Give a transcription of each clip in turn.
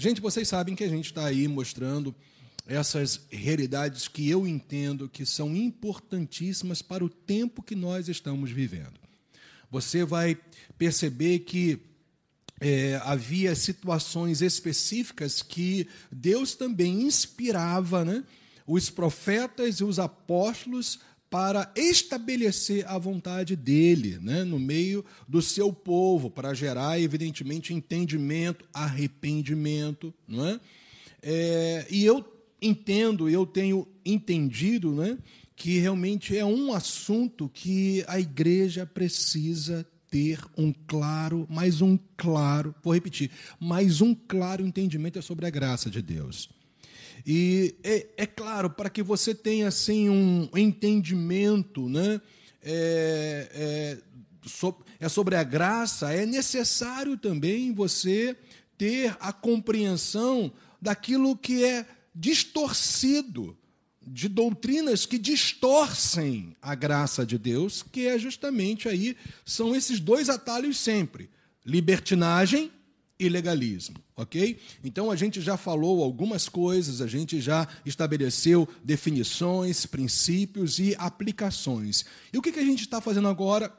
Gente, vocês sabem que a gente está aí mostrando essas realidades que eu entendo que são importantíssimas para o tempo que nós estamos vivendo. Você vai perceber que é, havia situações específicas que Deus também inspirava né, os profetas e os apóstolos para estabelecer a vontade dele né, no meio do seu povo, para gerar, evidentemente, entendimento, arrependimento. Não é? é e eu entendo, eu tenho entendido né, que realmente é um assunto que a igreja precisa ter um claro, mais um claro, vou repetir, mais um claro entendimento é sobre a graça de Deus. E é, é claro, para que você tenha assim um entendimento, né? É, é, é sobre a graça, é necessário também você ter a compreensão daquilo que é distorcido, de doutrinas que distorcem a graça de Deus, que é justamente aí, são esses dois atalhos sempre: libertinagem e legalismo, ok? Então a gente já falou algumas coisas, a gente já estabeleceu definições, princípios e aplicações. E o que, a gente está fazendo agora?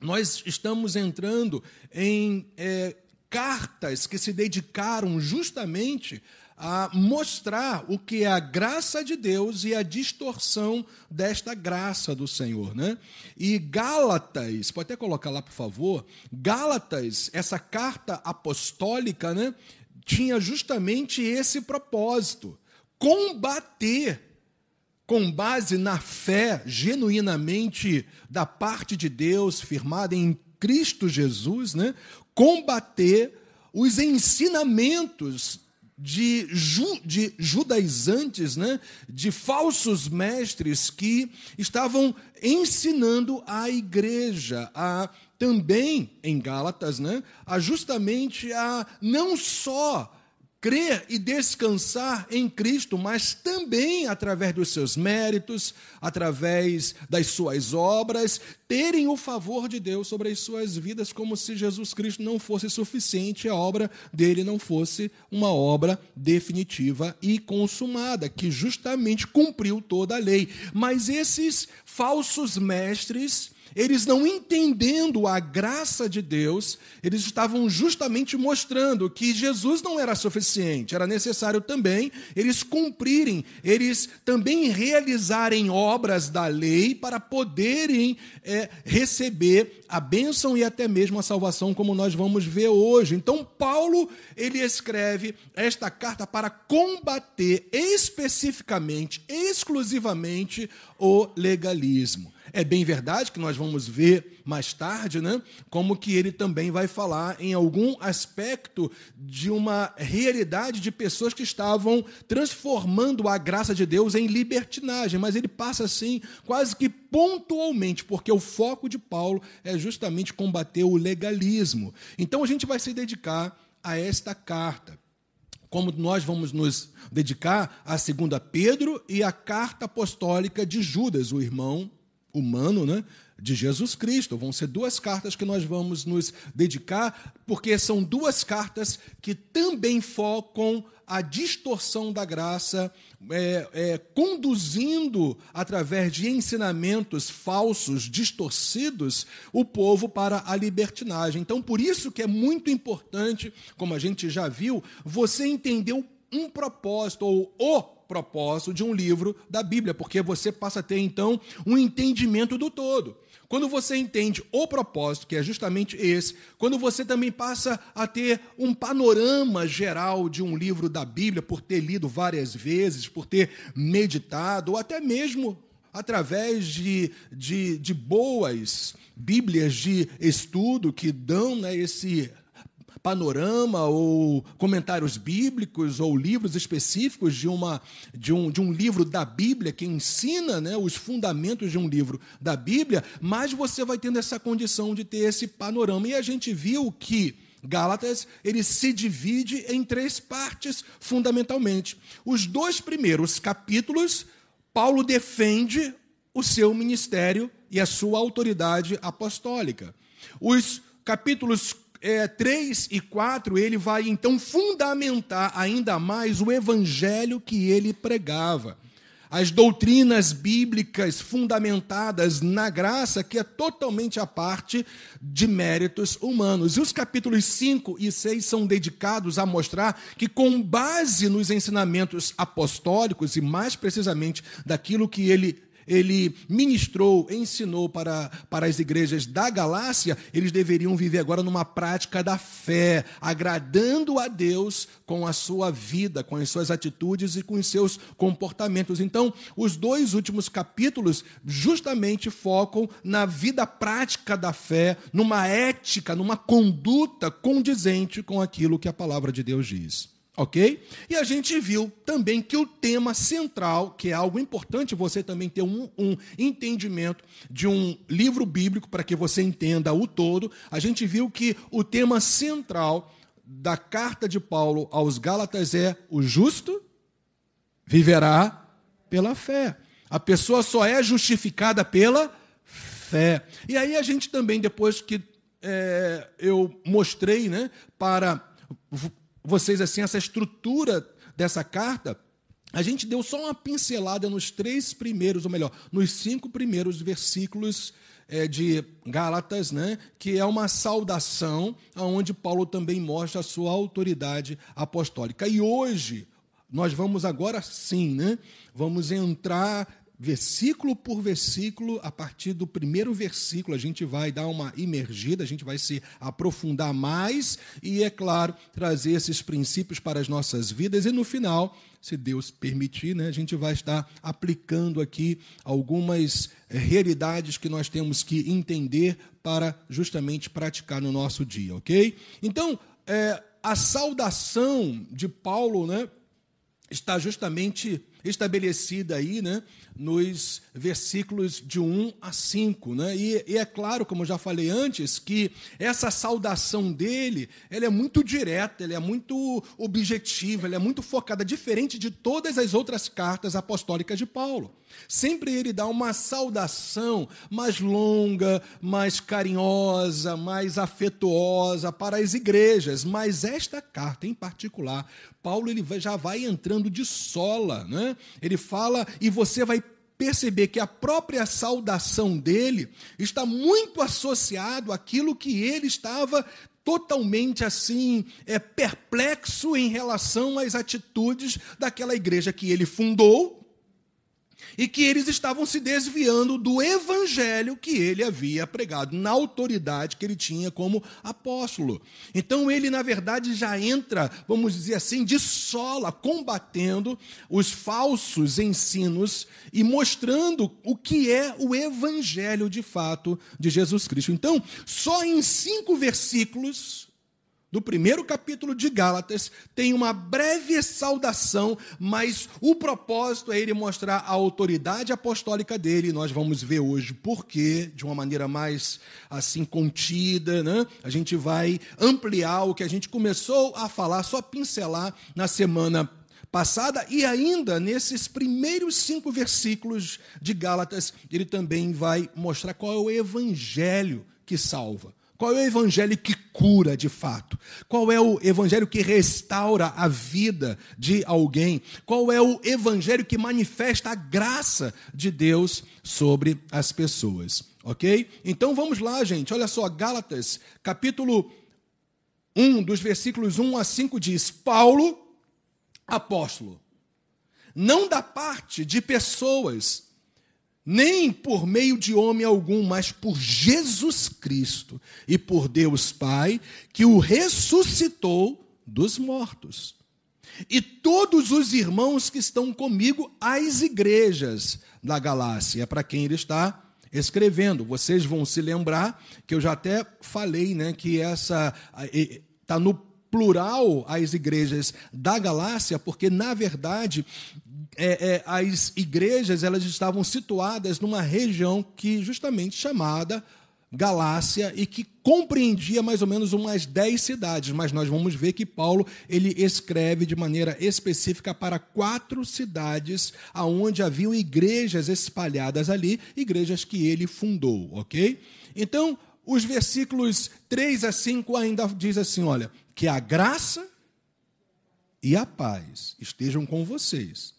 Nós estamos entrando em é, cartas que se dedicaram justamente a mostrar o que é a graça de Deus e a distorção desta graça do Senhor. Né? E Gálatas, pode até colocar lá, por favor, Gálatas, essa carta apostólica, né, tinha justamente esse propósito: combater com base na fé genuinamente da parte de Deus, firmada em Cristo Jesus, né, combater os ensinamentos de, ju, de judaizantes, né, de falsos mestres que estavam ensinando a igreja a também em Gálatas, né, a justamente a não só crer e descansar em Cristo, mas também através dos seus méritos, através das suas obras, terem o favor de Deus sobre as suas vidas, como se Jesus Cristo não fosse suficiente, a obra dele não fosse uma obra definitiva e consumada, que justamente cumpriu toda a lei. Mas esses falsos mestres, eles não entendendo a graça de Deus, eles estavam justamente mostrando que Jesus não era suficiente, era necessário também eles cumprirem, eles também realizarem obras da lei para poderem é, receber a bênção e até mesmo a salvação, como nós vamos ver hoje. Então, Paulo ele escreve esta carta para combater especificamente, exclusivamente, o legalismo. É bem verdade que nós vamos ver mais tarde, né, como que ele também vai falar em algum aspecto de uma realidade de pessoas que estavam transformando a graça de Deus em libertinagem, mas ele passa assim quase que pontualmente, porque o foco de Paulo é justamente combater o legalismo. Então a gente vai se dedicar a esta carta como nós vamos nos dedicar a 2 Pedro e a carta apostólica de Judas, o irmão humano, né, de Jesus Cristo. Vão ser duas cartas que nós vamos nos dedicar, porque são duas cartas que também focam a distorção da graça, é, é, conduzindo, através de ensinamentos falsos, distorcidos, o povo para a libertinagem. Então, por isso que é muito importante, como a gente já viu, você entender um propósito, ou o propósito de um livro da Bíblia, porque você passa a ter então um entendimento do todo. Quando você entende o propósito, que é justamente esse, quando você também passa a ter um panorama geral de um livro da Bíblia, por ter lido várias vezes, por ter meditado, ou até mesmo através de, de, de boas Bíblias de estudo que dão né, esse panorama ou comentários bíblicos ou livros específicos de, uma, de, um, de um livro da Bíblia que ensina né, os fundamentos de um livro da Bíblia, mas você vai tendo essa condição de ter esse panorama. E a gente viu que Gálatas, ele se divide em três partes, fundamentalmente. Os dois primeiros capítulos, Paulo defende o seu ministério e a sua autoridade apostólica. Os capítulos é, 3 e 4, ele vai então fundamentar ainda mais o evangelho que ele pregava as doutrinas bíblicas fundamentadas na graça, que é totalmente a parte de méritos humanos. E os capítulos 5 e 6 são dedicados a mostrar que, com base nos ensinamentos apostólicos, e mais precisamente daquilo que ele ele ministrou, ensinou para, para as igrejas da Galácia, eles deveriam viver agora numa prática da fé, agradando a Deus com a sua vida, com as suas atitudes e com os seus comportamentos. Então, os dois últimos capítulos justamente focam na vida prática da fé, numa ética, numa conduta condizente com aquilo que a palavra de Deus diz. Ok? E a gente viu também que o tema central, que é algo importante você também ter um, um entendimento de um livro bíblico para que você entenda o todo, a gente viu que o tema central da carta de Paulo aos Gálatas é: o justo viverá pela fé. A pessoa só é justificada pela fé. E aí a gente também, depois que é, eu mostrei né, para vocês assim essa estrutura dessa carta, a gente deu só uma pincelada nos três primeiros, ou melhor, nos cinco primeiros versículos é, de Gálatas, né, que é uma saudação, onde Paulo também mostra a sua autoridade apostólica. E hoje, nós vamos agora sim, né, vamos entrar versículo por versículo, a partir do primeiro versículo, a gente vai dar uma imergida, a gente vai se aprofundar mais e, é claro, trazer esses princípios para as nossas vidas. E no final, se Deus permitir, né, a gente vai estar aplicando aqui algumas eh, realidades que nós temos que entender para justamente praticar no nosso dia, ok? Então, é, a saudação de Paulo, né? está justamente estabelecida aí, né, nos versículos de 1 a 5. Né? E, e, é claro, como já falei antes, que essa saudação dele ela é muito direta, ela é muito objetiva, ela é muito focada, diferente de todas as outras cartas apostólicas de Paulo. Sempre ele dá uma saudação mais longa, mais carinhosa, mais afetuosa para as igrejas, mas esta carta em particular, Paulo ele já vai entrando de sola, né? Ele fala e você vai perceber que a própria saudação dele está muito associado àquilo que ele estava totalmente assim é perplexo em relação às atitudes daquela igreja que ele fundou e que eles estavam se desviando do evangelho que ele havia pregado, na autoridade que ele tinha como apóstolo. Então ele, na verdade, já entra, vamos dizer assim, de sola, combatendo os falsos ensinos e mostrando o que é o evangelho de fato de Jesus Cristo. Então, só em cinco versículos do primeiro capítulo de Gálatas, tem uma breve saudação, mas o propósito é ele mostrar a autoridade apostólica dele. Nós vamos ver hoje por quê, de uma maneira mais assim contida, né? A gente vai ampliar o que a gente começou a falar, só pincelar na semana passada, e ainda nesses primeiros cinco versículos de Gálatas, ele também vai mostrar qual é o evangelho que salva. Qual é o evangelho que cura de fato? Qual é o evangelho que restaura a vida de alguém? Qual é o evangelho que manifesta a graça de Deus sobre as pessoas? Ok? Então vamos lá, gente. Olha só, Gálatas, capítulo 1, dos versículos 1 a 5 diz: Paulo, apóstolo, não da parte de pessoas nem por meio de homem algum, mas por Jesus Cristo e por Deus Pai, que o ressuscitou dos mortos. E todos os irmãos que estão comigo às igrejas da Galácia, para quem ele está escrevendo. Vocês vão se lembrar que eu já até falei, né, que essa está no plural as igrejas da Galácia, porque na verdade é, é, as igrejas elas estavam situadas numa região que justamente chamada Galácia e que compreendia mais ou menos umas dez cidades, mas nós vamos ver que Paulo ele escreve de maneira específica para quatro cidades aonde haviam igrejas espalhadas ali, igrejas que ele fundou, ok? Então os versículos 3 a 5 ainda diz assim: olha, que a graça e a paz estejam com vocês.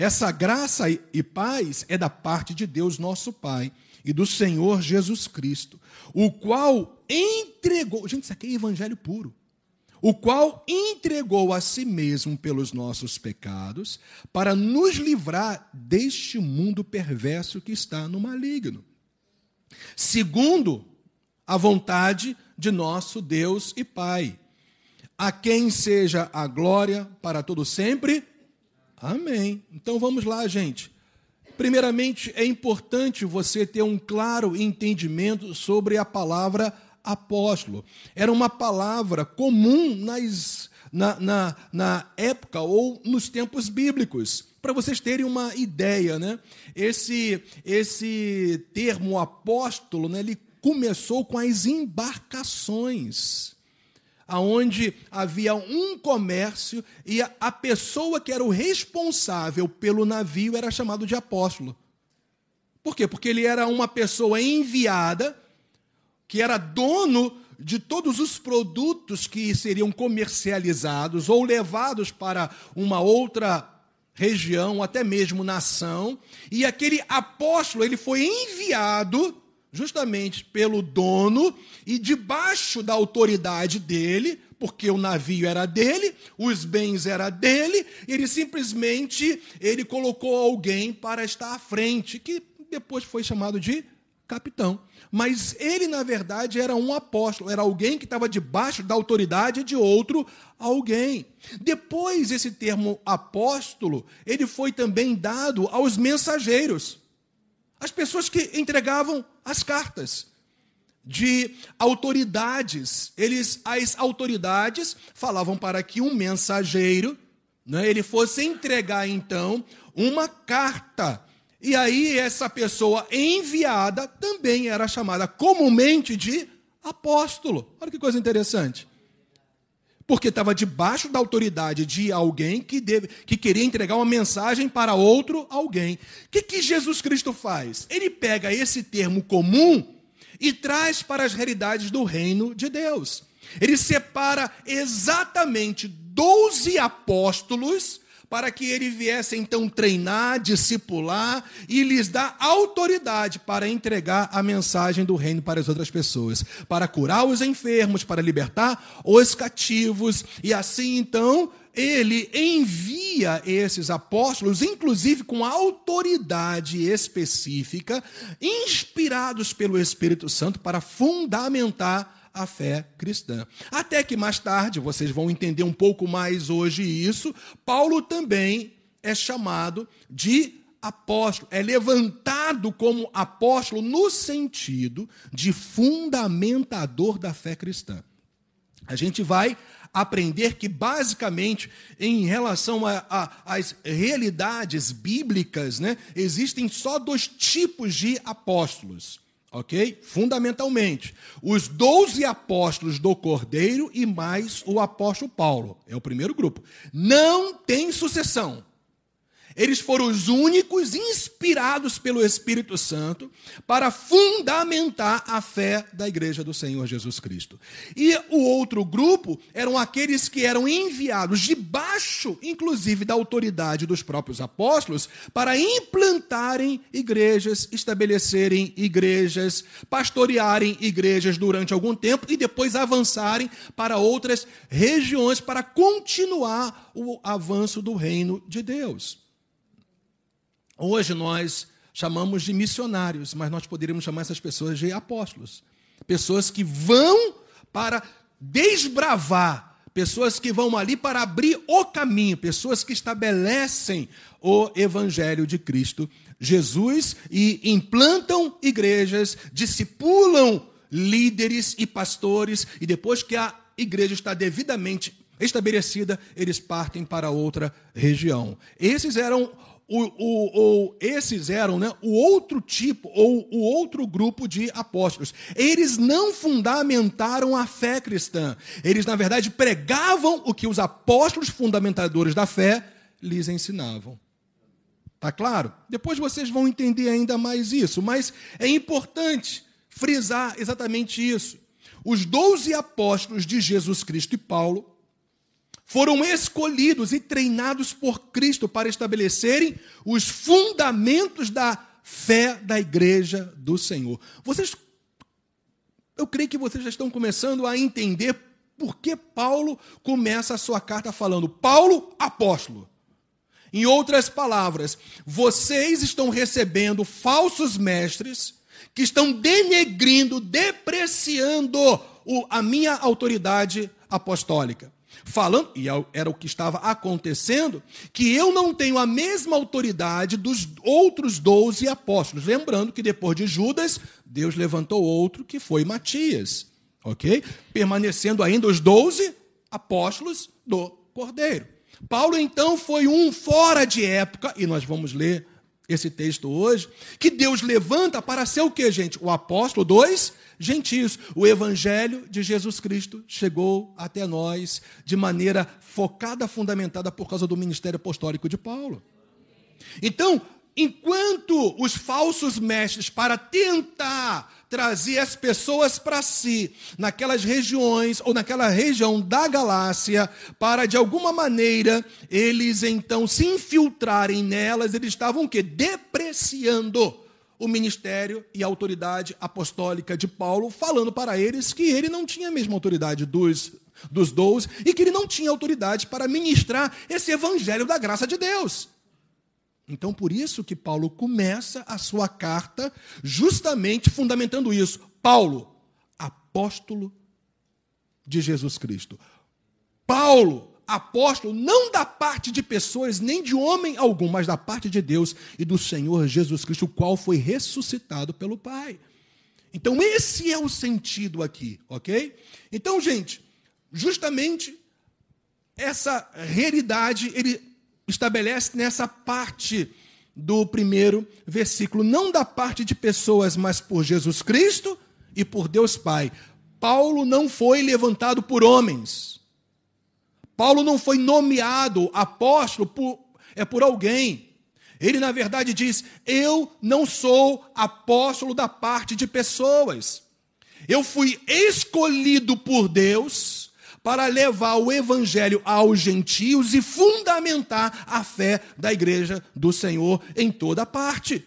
Essa graça e paz é da parte de Deus, nosso Pai, e do Senhor Jesus Cristo, o qual entregou. Gente, isso aqui é evangelho puro. O qual entregou a si mesmo pelos nossos pecados, para nos livrar deste mundo perverso que está no maligno segundo a vontade de nosso Deus e Pai, a quem seja a glória para todo sempre. Amém. Então vamos lá, gente. Primeiramente, é importante você ter um claro entendimento sobre a palavra apóstolo. Era uma palavra comum nas, na, na, na época ou nos tempos bíblicos. Para vocês terem uma ideia, né? esse, esse termo apóstolo, né, ele começou com as embarcações, aonde havia um comércio e a, pessoa que era o responsável pelo navio era chamado de apóstolo. Por quê? Porque ele era uma pessoa enviada, que era dono de todos os produtos que seriam comercializados ou levados para uma outra região, até mesmo nação, e aquele apóstolo, ele foi enviado justamente pelo dono e debaixo da autoridade dele, porque o navio era dele, os bens era dele, ele simplesmente ele colocou alguém para estar à frente, que depois foi chamado de capitão. Mas ele, na verdade, era um apóstolo, era alguém que estava debaixo da autoridade de outro alguém. Depois, esse termo apóstolo, ele foi também dado aos mensageiros, as pessoas que entregavam as cartas de autoridades. Eles, as autoridades, falavam para que um mensageiro, né, ele fosse entregar então uma carta e aí, essa pessoa enviada também era chamada comumente de apóstolo. Olha que coisa interessante. Porque estava debaixo da autoridade de alguém que, deve, que queria entregar uma mensagem para outro alguém. O que, que Jesus Cristo faz? Ele pega esse termo comum e traz para as realidades do reino de Deus. Ele separa exatamente 12 apóstolos para que ele viesse então treinar, discipular e lhes dar autoridade para entregar a mensagem do reino para as outras pessoas, para curar os enfermos, para libertar os cativos, e assim então ele envia esses apóstolos, inclusive com autoridade específica, inspirados pelo Espírito Santo para fundamentar a fé cristã. Até que mais tarde, vocês vão entender um pouco mais hoje isso, Paulo também é chamado de apóstolo, é levantado como apóstolo no sentido de fundamentador da fé cristã. A gente vai aprender que, basicamente, em relação às realidades bíblicas, né, existem só dois tipos de apóstolos Ok? Fundamentalmente, os doze apóstolos do Cordeiro e mais o apóstolo Paulo. É o primeiro grupo. Não tem sucessão. Eles foram os únicos inspirados pelo Espírito Santo para fundamentar a fé da igreja do Senhor Jesus Cristo. E o outro grupo eram aqueles que eram enviados debaixo, inclusive, da autoridade dos próprios apóstolos, para implantarem igrejas, estabelecerem igrejas, pastorearem igrejas durante algum tempo e depois avançarem para outras regiões para continuar o avanço do reino de Deus. Hoje nós chamamos de missionários, mas nós poderíamos chamar essas pessoas de apóstolos. Pessoas que vão para desbravar, pessoas que vão ali para abrir o caminho, pessoas que estabelecem o evangelho de Cristo Jesus e implantam igrejas, discipulam líderes e pastores, e depois que a igreja está devidamente estabelecida, eles partem para outra região. Esses eram o, o, o, esses eram né, o outro tipo, ou o outro grupo de apóstolos. Eles não fundamentaram a fé cristã. Eles, na verdade, pregavam o que os apóstolos fundamentadores da fé lhes ensinavam. Tá claro? Depois vocês vão entender ainda mais isso, mas é importante frisar exatamente isso. Os doze apóstolos de Jesus Cristo e Paulo foram escolhidos e treinados por Cristo para estabelecerem os fundamentos da fé da igreja do Senhor. Vocês, eu creio que vocês já estão começando a entender por que Paulo começa a sua carta falando Paulo, apóstolo. Em outras palavras, vocês estão recebendo falsos mestres que estão denegrindo, depreciando a minha autoridade apostólica falando, e é era o que estava acontecendo, que eu não tenho a mesma autoridade dos outros doze apóstolos. Lembrando que depois de Judas, Deus levantou outro que foi Matias, ok? Permanecendo ainda os doze apóstolos do Cordeiro. Paulo então foi um fora de época, e nós vamos ler esse texto hoje, que Deus levanta para ser o que, gente? O apóstolo dos gentios. O evangelho de Jesus Cristo chegou até nós de maneira focada, fundamentada por causa do ministério apostólico de Paulo. Então, enquanto os falsos mestres, para tentar trazer as pessoas para si, naquelas regiões ou naquela região da Galácia, para de alguma maneira eles então se infiltrarem nelas, eles estavam o quê? Depreciando o ministério e a autoridade apostólica de Paulo, falando para eles que ele não tinha a mesma autoridade dos, dos doze e que ele não tinha autoridade para ministrar esse evangelho da graça de Deus. Então, por isso que Paulo começa a sua carta justamente fundamentando isso. Paulo, apóstolo de Jesus Cristo. Paulo, apóstolo, não da parte de pessoas, nem de homem algum, mas da parte de Deus e do Senhor Jesus Cristo, o qual foi ressuscitado pelo Pai. Então, esse é o sentido aqui, ok? Então, gente, justamente essa realidade ele estabelece nessa parte do primeiro versículo, não da parte de pessoas, mas por Jesus Cristo e por Deus Pai. Paulo não foi levantado por homens. Paulo não foi nomeado apóstolo por, é por alguém. Ele, na verdade, diz: Eu não sou apóstolo da parte de pessoas. Eu fui escolhido por Deus para levar o evangelho aos gentios e fundamentar a fé da igreja do Senhor em toda parte.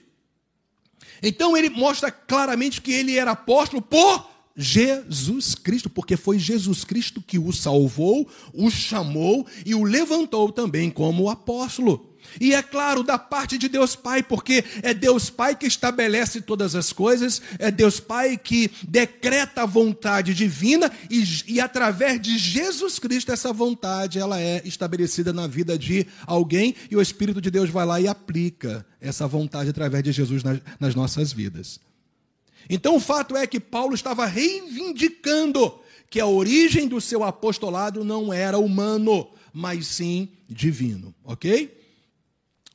Então ele mostra claramente que ele era apóstolo por Jesus Cristo, porque foi Jesus Cristo que o salvou, o chamou e o levantou também como apóstolo. E é claro, da parte de Deus Pai, porque é Deus Pai que estabelece todas as coisas, é Deus Pai que decreta a vontade divina e, e através de Jesus Cristo essa vontade ela é estabelecida na vida de alguém e o Espírito de Deus vai lá e aplica essa vontade através de Jesus nas, nas nossas vidas. Então o fato é que Paulo estava reivindicando que a origem do seu apostolado não era humano, mas sim divino, ok?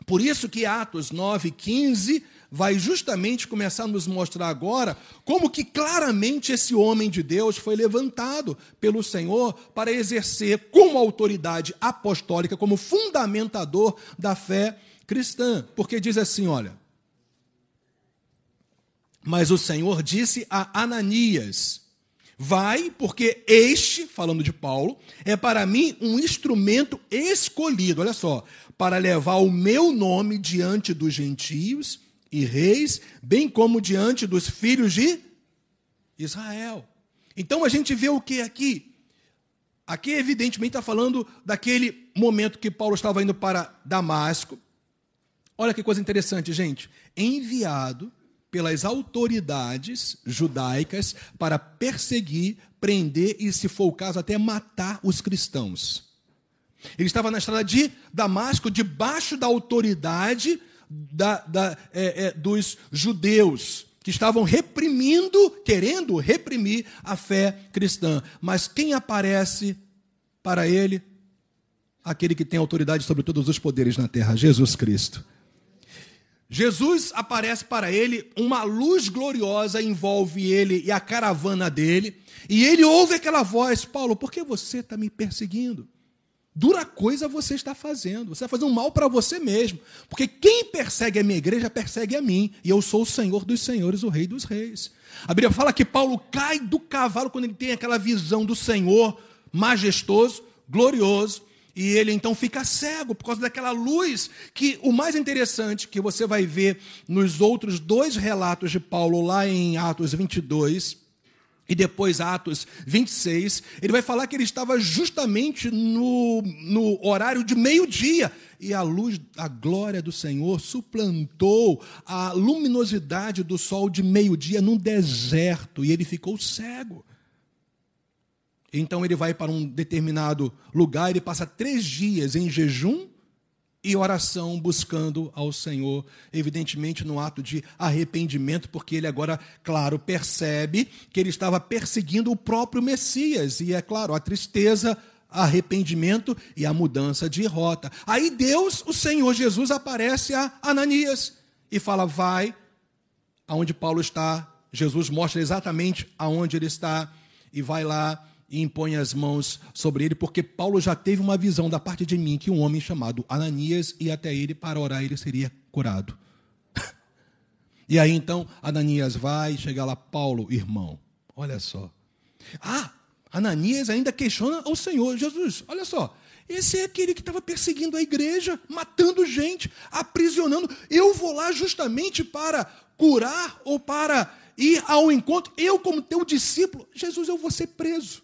Por isso que Atos 9, 15 vai justamente começar a nos mostrar agora como que claramente esse homem de Deus foi levantado pelo Senhor para exercer como autoridade apostólica, como fundamentador da fé cristã. Porque diz assim, olha, mas o Senhor disse a Ananias: Vai, porque este, falando de Paulo, é para mim um instrumento escolhido, olha só, para levar o meu nome diante dos gentios e reis, bem como diante dos filhos de Israel. Então a gente vê o que aqui? Aqui, evidentemente, está falando daquele momento que Paulo estava indo para Damasco. Olha que coisa interessante, gente. Enviado pelas autoridades judaicas para perseguir, prender e, se for o caso, até matar os cristãos. Ele estava na estrada de Damasco, debaixo da autoridade da, da, é, é, dos judeus, que estavam reprimindo, querendo reprimir a fé cristã. Mas quem aparece para ele? Aquele que tem autoridade sobre todos os poderes na terra, Jesus Cristo. Jesus aparece para ele, uma luz gloriosa envolve ele e a caravana dele, e ele ouve aquela voz: Paulo, por que você está me perseguindo? dura coisa você está fazendo. Você está fazendo mal para você mesmo. Porque quem persegue a minha igreja persegue a mim. E eu sou o Senhor dos senhores, o Rei dos reis. A Bíblia fala que Paulo cai do cavalo quando ele tem aquela visão do Senhor majestoso, glorioso. E ele então fica cego por causa daquela luz que o mais interessante que você vai ver nos outros dois relatos de Paulo lá em Atos 22 e depois Atos 26, ele vai falar que ele estava justamente no, no horário de meio-dia e a luz, a glória do Senhor suplantou a luminosidade do sol de meio-dia num deserto e ele ficou cego. Então ele vai para um determinado lugar, ele passa três dias em jejum e oração buscando ao Senhor, evidentemente no ato de arrependimento, porque ele agora, claro, percebe que ele estava perseguindo o próprio Messias, e é claro, a tristeza, arrependimento e a mudança de rota. Aí Deus, o Senhor Jesus, aparece a Ananias e fala: Vai aonde Paulo está. Jesus mostra exatamente aonde ele está e vai lá e impõe as mãos sobre ele, porque Paulo já teve uma visão da parte de mim que um homem chamado Ananias ia até ele para orar, ele seria curado. e aí então Ananias vai, chega lá, Paulo, irmão, olha só. Ah, Ananias ainda questiona o Senhor, Jesus, olha só. Esse é aquele que estava perseguindo a igreja, matando gente, aprisionando. Eu vou lá justamente para curar ou para ir ao encontro. Eu, como teu discípulo, Jesus, eu vou ser preso.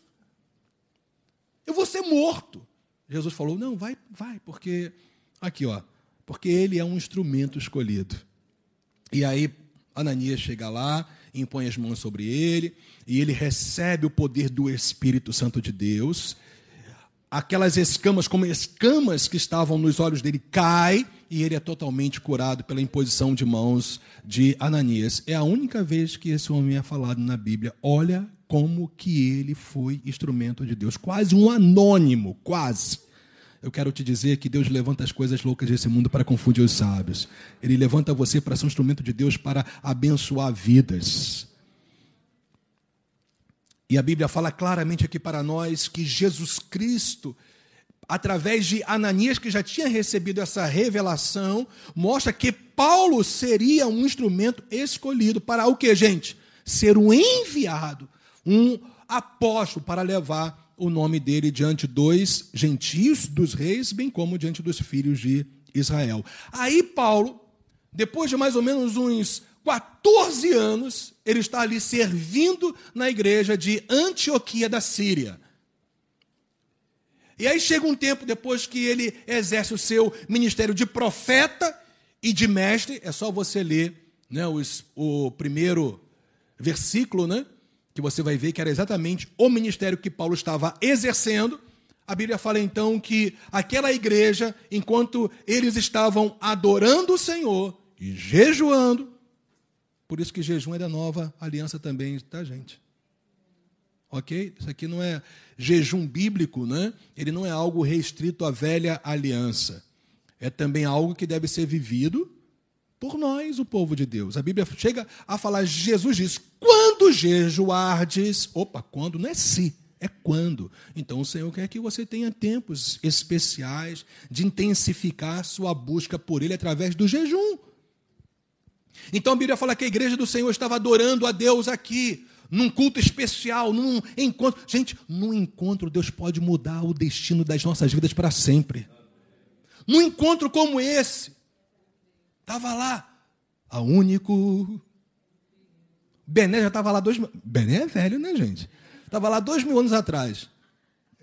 Eu vou ser morto. Jesus falou: Não, vai, vai, porque. Aqui, ó. Porque ele é um instrumento escolhido. E aí, Ananias chega lá, impõe as mãos sobre ele, e ele recebe o poder do Espírito Santo de Deus. Aquelas escamas, como escamas que estavam nos olhos dele, cai e ele é totalmente curado pela imposição de mãos de Ananias. É a única vez que esse homem é falado na Bíblia. Olha como que ele foi instrumento de Deus, quase um anônimo, quase. Eu quero te dizer que Deus levanta as coisas loucas desse mundo para confundir os sábios. Ele levanta você para ser um instrumento de Deus para abençoar vidas. E a Bíblia fala claramente aqui para nós que Jesus Cristo, através de Ananias, que já tinha recebido essa revelação, mostra que Paulo seria um instrumento escolhido para o que, gente? Ser o enviado um apóstolo para levar o nome dele diante dos gentios, dos reis, bem como diante dos filhos de Israel. Aí Paulo, depois de mais ou menos uns 14 anos, ele está ali servindo na igreja de Antioquia da Síria. E aí chega um tempo depois que ele exerce o seu ministério de profeta e de mestre, é só você ler né, os, o primeiro versículo, né? Que você vai ver que era exatamente o ministério que Paulo estava exercendo. A Bíblia fala então que aquela igreja, enquanto eles estavam adorando o Senhor e jejuando, por isso que jejum é da nova aliança também, tá, gente? Ok? Isso aqui não é jejum bíblico, né? Ele não é algo restrito à velha aliança. É também algo que deve ser vivido por nós, o povo de Deus. A Bíblia chega a falar, Jesus diz: quando jejuardes, opa, quando não é se, é quando. Então o Senhor quer que você tenha tempos especiais de intensificar sua busca por Ele através do jejum. Então a Bíblia fala que a igreja do Senhor estava adorando a Deus aqui, num culto especial, num encontro. Gente, num encontro Deus pode mudar o destino das nossas vidas para sempre. Num encontro como esse, Estava lá. A único. Bené já estava lá dois mil. Bené é velho, né, gente? Estava lá dois mil anos atrás.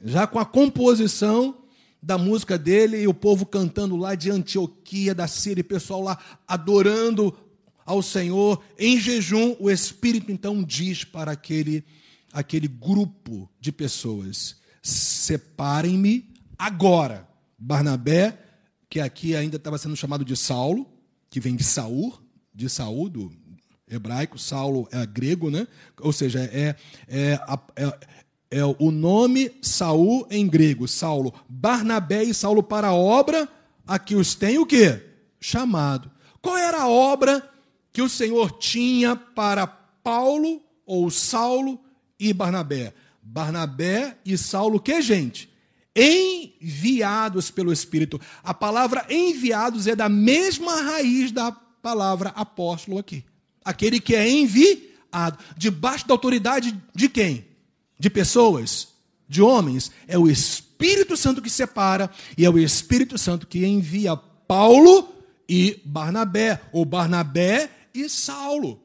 Já com a composição da música dele e o povo cantando lá de Antioquia, da Síria, e pessoal lá adorando ao Senhor em jejum. O Espírito então diz para aquele, aquele grupo de pessoas: separem-me agora. Barnabé, que aqui ainda estava sendo chamado de Saulo, que vem de Saul, de Saul, do hebraico, Saulo é grego, né? Ou seja, é, é, é, é o nome Saul em grego, Saulo. Barnabé e Saulo para a obra a que os tem o quê? Chamado. Qual era a obra que o Senhor tinha para Paulo ou Saulo e Barnabé? Barnabé e Saulo, que gente? Enviados pelo Espírito. A palavra enviados é da mesma raiz da palavra apóstolo aqui. Aquele que é enviado, debaixo da autoridade de quem? De pessoas, de homens. É o Espírito Santo que separa e é o Espírito Santo que envia Paulo e Barnabé, ou Barnabé e Saulo.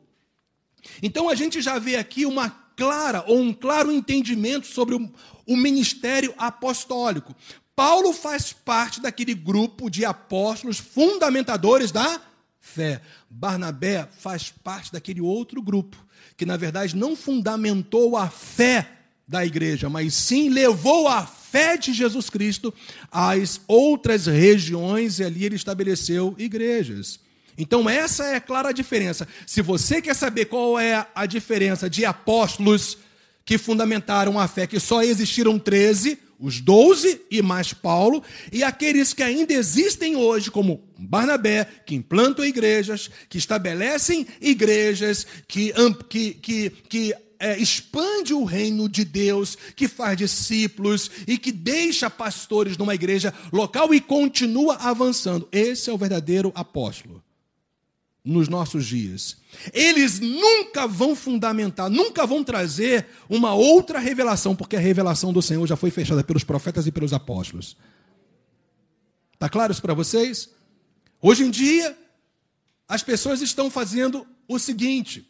Então a gente já vê aqui uma clara ou um claro entendimento sobre o, o ministério apostólico. Paulo faz parte daquele grupo de apóstolos fundamentadores da fé. Barnabé faz parte daquele outro grupo, que na verdade não fundamentou a fé da igreja, mas sim levou a fé de Jesus Cristo às outras regiões e ali ele estabeleceu igrejas. Então, essa é a clara diferença. Se você quer saber qual é a diferença de apóstolos que fundamentaram a fé, que só existiram 13, os 12 e mais Paulo, e aqueles que ainda existem hoje, como Barnabé, que implantam igrejas, que estabelecem igrejas, que, que, que, que é, expande o reino de Deus, que faz discípulos e que deixa pastores numa igreja local e continua avançando. Esse é o verdadeiro apóstolo nos nossos dias. Eles nunca vão fundamentar, nunca vão trazer uma outra revelação, porque a revelação do Senhor já foi fechada pelos profetas e pelos apóstolos. Está claro isso para vocês? Hoje em dia, as pessoas estão fazendo o seguinte: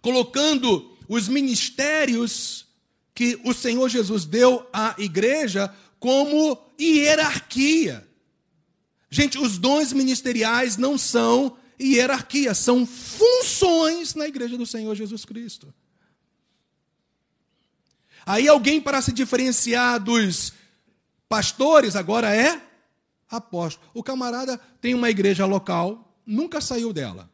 colocando os ministérios que o Senhor Jesus deu à igreja como hierarquia. Gente, os dons ministeriais não são hierarquia, são funções na igreja do Senhor Jesus Cristo. Aí alguém para se diferenciar dos pastores agora é apóstolo. O camarada tem uma igreja local, nunca saiu dela.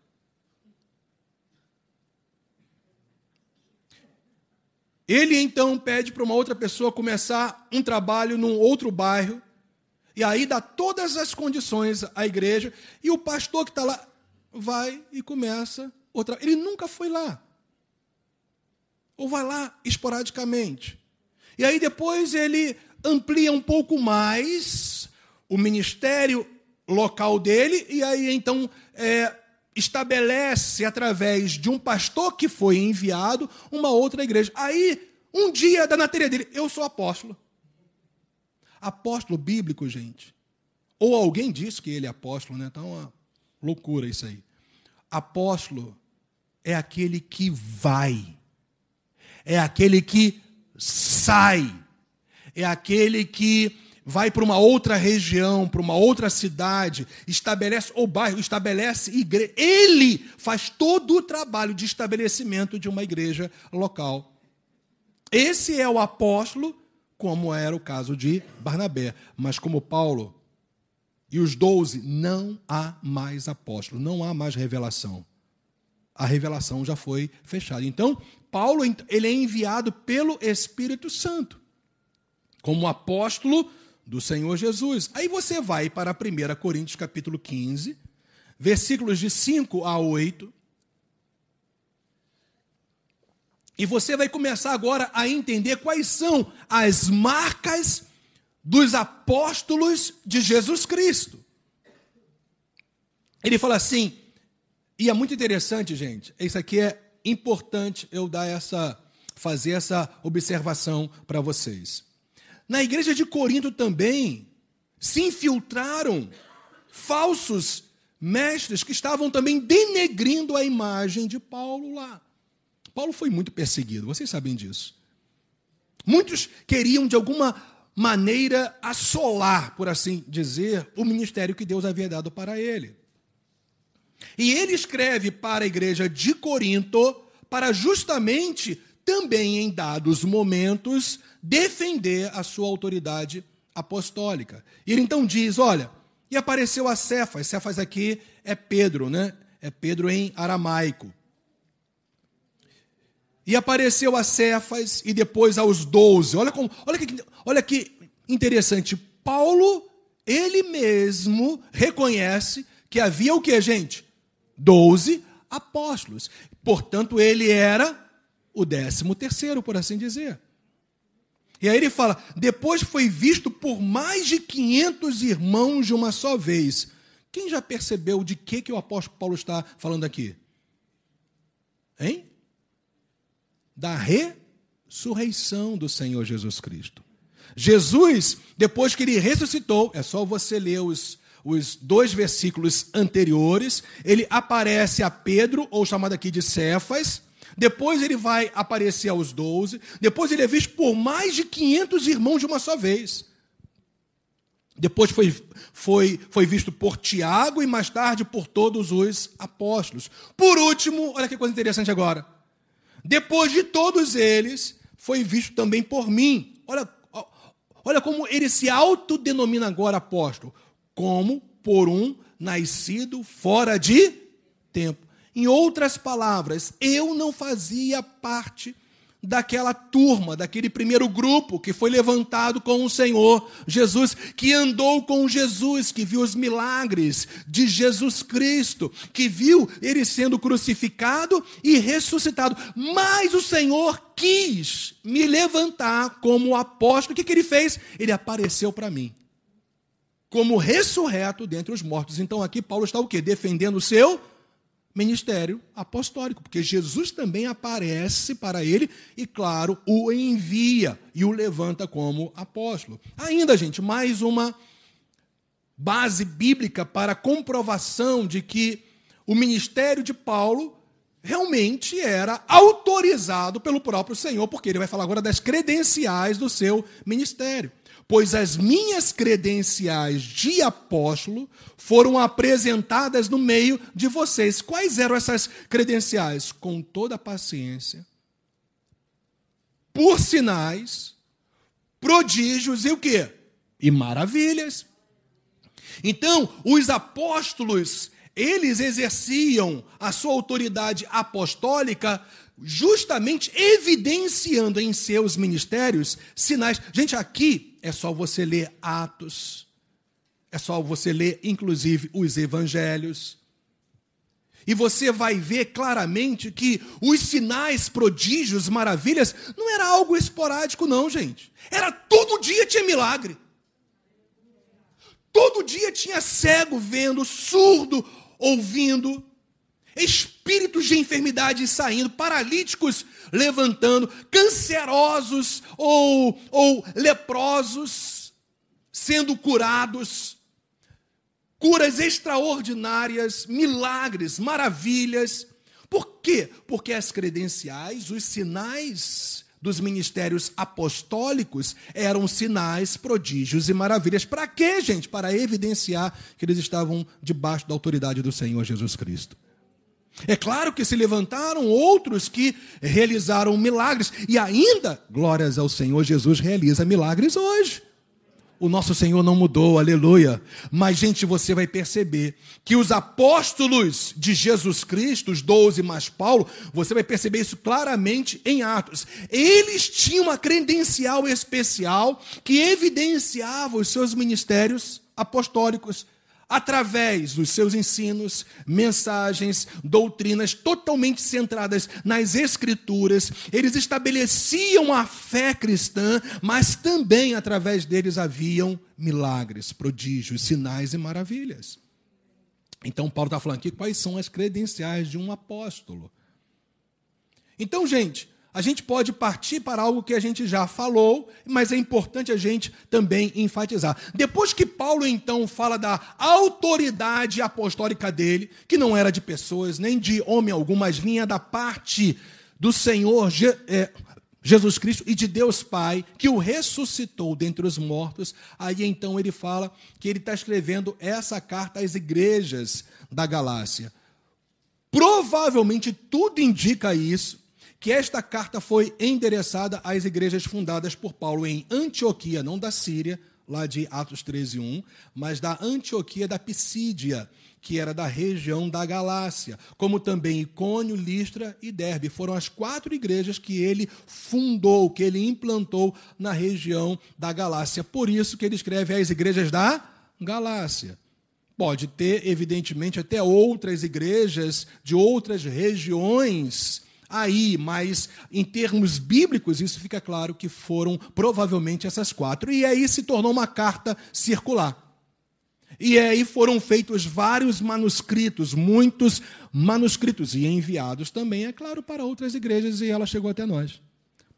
Ele então pede para uma outra pessoa começar um trabalho num outro bairro, e aí dá todas as condições à igreja, e o pastor que está lá vai e começa outra. Ele nunca foi lá. Ou vai lá esporadicamente. E aí depois ele amplia um pouco mais o ministério local dele, e aí então é, estabelece através de um pastor que foi enviado uma outra igreja. Aí, um dia da na dele, eu sou apóstolo. Apóstolo bíblico, gente. Ou alguém disse que ele é apóstolo, né? Então, loucura isso aí. Apóstolo é aquele que vai, é aquele que sai, é aquele que vai para uma outra região, para uma outra cidade, estabelece o bairro, estabelece igreja. Ele faz todo o trabalho de estabelecimento de uma igreja local. Esse é o apóstolo, como era o caso de Barnabé. Mas como Paulo e os doze, não há mais apóstolo, não há mais revelação. A revelação já foi fechada. Então, Paulo ele é enviado pelo Espírito Santo como apóstolo do Senhor Jesus. Aí você vai para 1 Coríntios capítulo 15, versículos de 5 a 8. E você vai começar agora a entender quais são as marcas dos apóstolos de Jesus Cristo. Ele fala assim, e é muito interessante, gente. Isso aqui é importante eu dar essa fazer essa observação para vocês. Na igreja de Corinto também se infiltraram falsos mestres que estavam também denegrindo a imagem de Paulo lá. Paulo foi muito perseguido, vocês sabem disso. Muitos queriam, de alguma maneira, assolar, por assim dizer, o ministério que Deus havia dado para ele. E ele escreve para a igreja de Corinto para justamente também em dados momentos defender a sua autoridade apostólica. E ele então diz: olha, e apareceu a Cefas, Cefas aqui é Pedro, né? É Pedro em aramaico. E apareceu a Cefas e depois aos doze. Olha, como, olha, que, olha que interessante. Paulo, ele mesmo reconhece que havia o que, gente? Doze apóstolos. Portanto, ele era o décimo terceiro, por assim dizer. E aí ele fala: depois foi visto por mais de 500 irmãos de uma só vez. Quem já percebeu de que, que o apóstolo Paulo está falando aqui? Hein? Da ressurreição do Senhor Jesus Cristo. Jesus, depois que ele ressuscitou, é só você ler os, os dois versículos anteriores, ele aparece a Pedro, ou chamado aqui de Cefas, depois ele vai aparecer aos doze, depois ele é visto por mais de 500 irmãos de uma só vez. Depois foi, foi, foi visto por Tiago e mais tarde por todos os apóstolos. Por último, olha que coisa interessante agora. Depois de todos eles, foi visto também por mim. Olha, olha como ele se autodenomina agora apóstolo. Como por um nascido fora de tempo. Em outras palavras, eu não fazia parte daquela turma, daquele primeiro grupo que foi levantado com o Senhor Jesus, que andou com Jesus, que viu os milagres de Jesus Cristo, que viu ele sendo crucificado e ressuscitado. Mas o Senhor quis me levantar como apóstolo. O que, que ele fez? Ele apareceu para mim. Como ressurreto dentre os mortos. Então aqui Paulo está o quê? Defendendo o seu ministério apostólico, porque Jesus também aparece para ele e, claro, o envia e o levanta como apóstolo. Ainda, gente, mais uma base bíblica para comprovação de que o ministério de Paulo realmente era autorizado pelo próprio Senhor, porque ele vai falar agora das credenciais do seu ministério pois as minhas credenciais de apóstolo foram apresentadas no meio de vocês. Quais eram essas credenciais? Com toda paciência, por sinais, prodígios e o quê? E maravilhas. Então, os apóstolos, eles exerciam a sua autoridade apostólica justamente evidenciando em seus ministérios sinais. Gente, aqui é só você ler Atos, é só você ler, inclusive, os evangelhos. E você vai ver claramente que os sinais, prodígios, maravilhas, não era algo esporádico, não, gente. Era todo dia tinha milagre. Todo dia tinha cego vendo, surdo ouvindo, espíritos de enfermidade saindo, paralíticos levantando, cancerosos ou, ou leprosos sendo curados, curas extraordinárias, milagres, maravilhas. Por quê? Porque as credenciais, os sinais dos ministérios apostólicos eram sinais, prodígios e maravilhas. Para quê, gente? Para evidenciar que eles estavam debaixo da autoridade do Senhor Jesus Cristo. É claro que se levantaram outros que realizaram milagres, e ainda, glórias ao Senhor, Jesus realiza milagres hoje. O nosso Senhor não mudou, aleluia. Mas, gente, você vai perceber que os apóstolos de Jesus Cristo, os doze mais Paulo, você vai perceber isso claramente em Atos. Eles tinham uma credencial especial que evidenciava os seus ministérios apostólicos através dos seus ensinos, mensagens, doutrinas totalmente centradas nas Escrituras, eles estabeleciam a fé cristã, mas também através deles haviam milagres, prodígios, sinais e maravilhas. Então, Paulo está falando aqui quais são as credenciais de um apóstolo. Então, gente, a gente pode partir para algo que a gente já falou, mas é importante a gente também enfatizar. Depois que Paulo então fala da autoridade apostólica dele, que não era de pessoas nem de homem algum, mas vinha da parte do Senhor é, Jesus Cristo e de Deus Pai, que o ressuscitou dentre os mortos, aí então ele fala que ele está escrevendo essa carta às igrejas da Galácia. Provavelmente tudo indica isso que esta carta foi endereçada às igrejas fundadas por Paulo em Antioquia, não da Síria, lá de Atos 13, 1, mas da Antioquia da Pisídia, que era da região da Galácia, como também Icônio, Listra e Derbe. Foram as quatro igrejas que ele fundou, que ele implantou na região da Galácia. Por isso que ele escreve às igrejas da Galácia. Pode ter, evidentemente, até outras igrejas de outras regiões aí, mas em termos bíblicos, isso fica claro que foram provavelmente essas quatro. E aí se tornou uma carta circular. E aí foram feitos vários manuscritos, muitos manuscritos, e enviados também, é claro, para outras igrejas, e ela chegou até nós.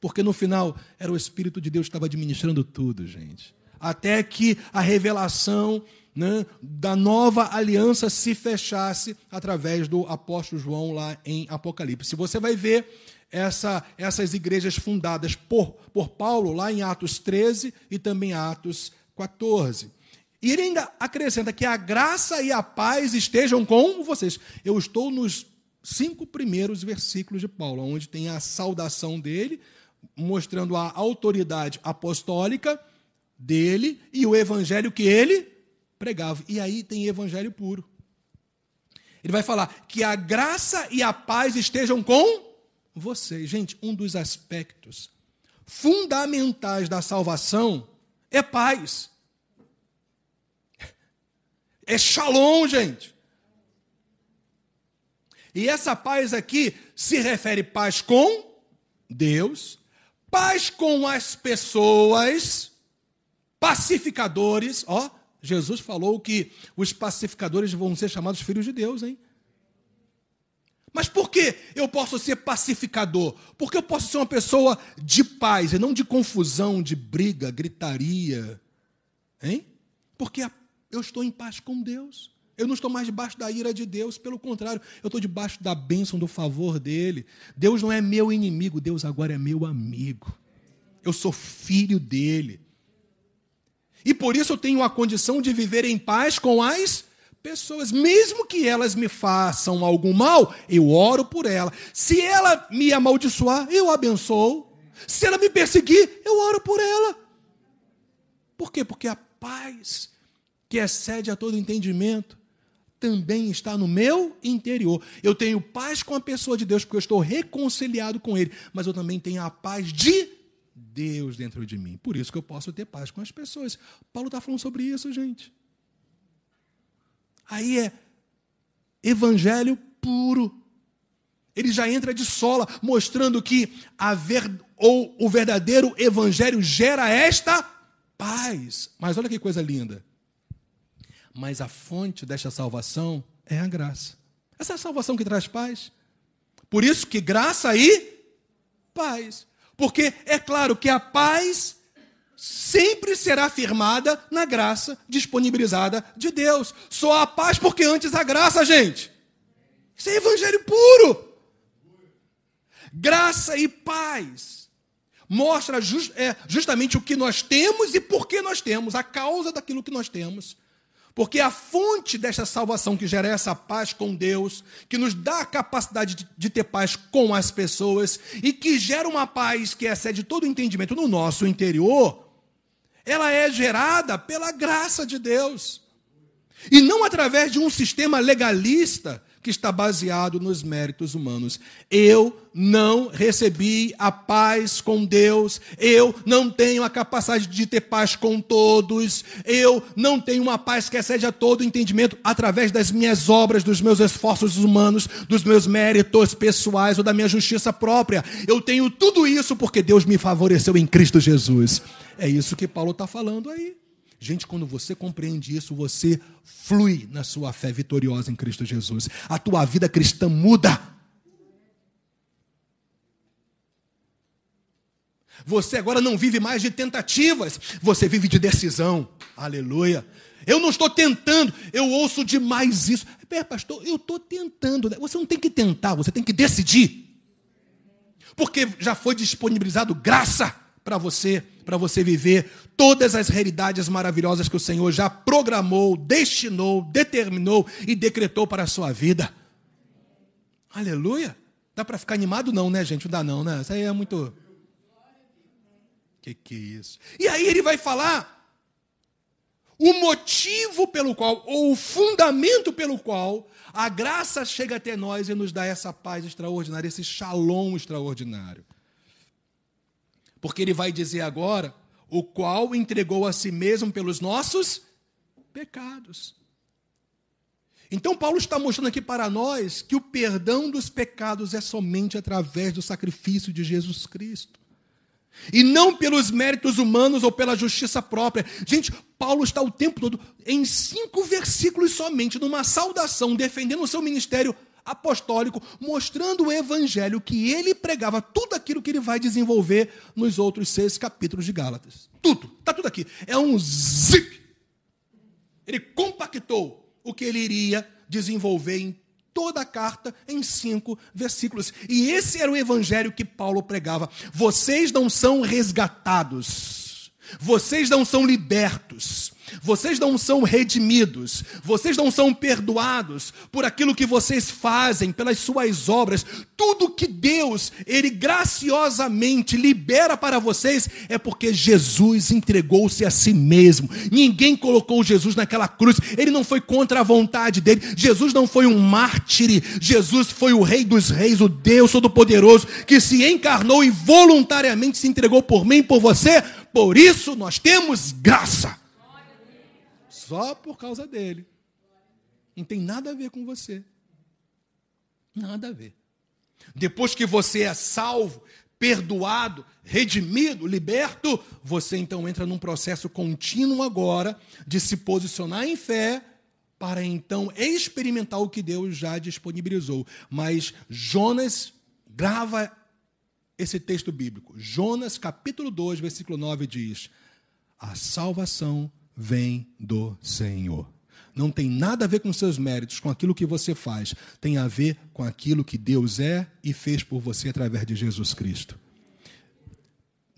Porque no final era o Espírito de Deus que estava administrando tudo, gente. Até que a revelação né, da nova aliança se fechasse através do apóstolo João lá em Apocalipse. Você vai ver essa, essas igrejas fundadas por, por Paulo lá em Atos 13 e também Atos 14. E ele ainda acrescenta que a graça e a paz estejam com vocês. Eu estou nos cinco primeiros versículos de Paulo, onde tem a saudação dele, mostrando a autoridade apostólica dele e o evangelho que ele pregava. E aí tem evangelho puro. Ele vai falar que a graça e a paz estejam com vocês. Gente, um dos aspectos fundamentais da salvação é paz. É shalom, gente. E essa paz aqui se refere paz com Deus, paz com as pessoas, pacificadores, ó, Jesus falou que os pacificadores vão ser chamados filhos de Deus, hein? Mas por que eu posso ser pacificador? Porque eu posso ser uma pessoa de paz e não de confusão, de briga, gritaria. Hein? Porque eu estou em paz com Deus. Eu não estou mais debaixo da ira de Deus, pelo contrário, eu estou debaixo da bênção, do favor dele. Deus não é meu inimigo, Deus agora é meu amigo. Eu sou filho dele. E por isso eu tenho a condição de viver em paz com as pessoas, mesmo que elas me façam algum mal, eu oro por ela. Se ela me amaldiçoar, eu abençoo. Se ela me perseguir, eu oro por ela. Por quê? Porque a paz que excede a todo entendimento, também está no meu interior. Eu tenho paz com a pessoa de Deus, porque eu estou reconciliado com Ele, mas eu também tenho a paz de Deus dentro de mim. Por isso que eu posso ter paz com as pessoas. Paulo está falando sobre isso, gente. Aí é evangelho puro. Ele já entra de sola, mostrando que a ver, ou o verdadeiro evangelho gera esta paz. Mas olha que coisa linda mas a fonte desta salvação é a graça. Essa é a salvação que traz paz. Por isso que graça e paz. Porque é claro que a paz sempre será firmada na graça disponibilizada de Deus. Só a paz porque antes a graça, gente. Isso é evangelho puro. Graça e paz mostra just, é, justamente o que nós temos e por que nós temos, a causa daquilo que nós temos. Porque a fonte desta salvação que gera essa paz com Deus, que nos dá a capacidade de, ter paz com as pessoas e que gera uma paz que excede todo o entendimento no nosso interior, ela é gerada pela graça de Deus. E não através de um sistema legalista que está baseado nos méritos humanos. Eu não recebi a paz com Deus, eu não tenho a capacidade de ter paz com todos, eu não tenho uma paz que excede a todo entendimento através das minhas obras, dos meus esforços humanos, dos meus méritos pessoais ou da minha justiça própria. Eu tenho tudo isso porque Deus me favoreceu em Cristo Jesus. É isso que Paulo está falando aí. Gente, quando você compreende isso, você flui na sua fé vitoriosa em Cristo Jesus. A tua vida cristã muda. Você agora não vive mais de tentativas, você vive de decisão. Aleluia. Eu não estou tentando, eu ouço demais isso. Pera, pastor, eu estou tentando. Você não tem que tentar, você tem que decidir. Porque já foi disponibilizado graça para você, para você viver todas as realidades maravilhosas que o Senhor já programou, destinou, determinou e decretou para a sua vida. Aleluia. Dá para ficar animado não, né, gente? Não dá não, né? Isso aí é muito Que que é isso? E aí ele vai falar o motivo pelo qual, ou o fundamento pelo qual a graça chega até nós e nos dá essa paz extraordinária, esse shalom extraordinário. Porque ele vai dizer agora, o qual entregou a si mesmo pelos nossos pecados. Então, Paulo está mostrando aqui para nós que o perdão dos pecados é somente através do sacrifício de Jesus Cristo. E não pelos méritos humanos ou pela justiça própria. Gente, Paulo está o tempo todo, em cinco versículos somente, numa saudação, defendendo o seu ministério apostólico, mostrando o evangelho que ele pregava, tudo aquilo que ele vai desenvolver nos outros seis capítulos de Gálatas. Tudo, está tudo aqui. É um zip. Ele compactou o que ele iria desenvolver em toda a carta em cinco versículos. E esse era o evangelho que Paulo pregava. Vocês não são resgatados, vocês não são libertos, vocês não são redimidos, vocês não são perdoados por aquilo que vocês fazem, pelas suas obras. Tudo que Deus, Ele graciosamente libera para vocês é porque Jesus entregou-se a si mesmo. Ninguém colocou Jesus naquela cruz, Ele não foi contra a vontade dele. Jesus não foi um mártir, Jesus foi o Rei dos Reis, o Deus Todo-Poderoso, que se encarnou e voluntariamente se entregou por mim e por você. Por isso nós temos graça só por causa dele. Não tem nada a ver com você. Nada a ver. Depois que você é salvo, perdoado, redimido, liberto, você então entra num processo contínuo agora de se posicionar em fé para então experimentar o que Deus já disponibilizou. Mas Jonas grava esse texto bíblico. Jonas capítulo 2, versículo 9 diz: A salvação vem do Senhor. Não tem nada a ver com seus méritos, com aquilo que você faz. Tem a ver com aquilo que Deus é e fez por você através de Jesus Cristo.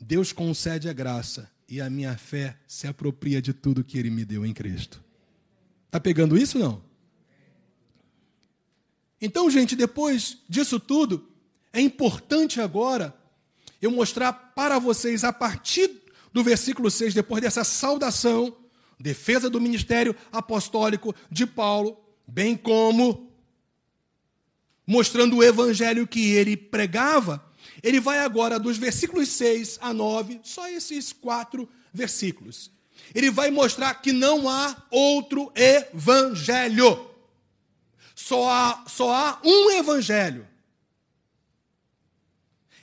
Deus concede a graça e a minha fé se apropria de tudo que Ele me deu em Cristo. Está pegando isso não? Então, gente, depois disso tudo, é importante agora eu mostrar para vocês, a partir do versículo 6, depois dessa saudação, defesa do ministério apostólico de Paulo, bem como mostrando o evangelho que ele pregava, ele vai agora dos versículos 6 a 9, só esses quatro versículos. Ele vai mostrar que não há outro evangelho. Só há, só há um evangelho.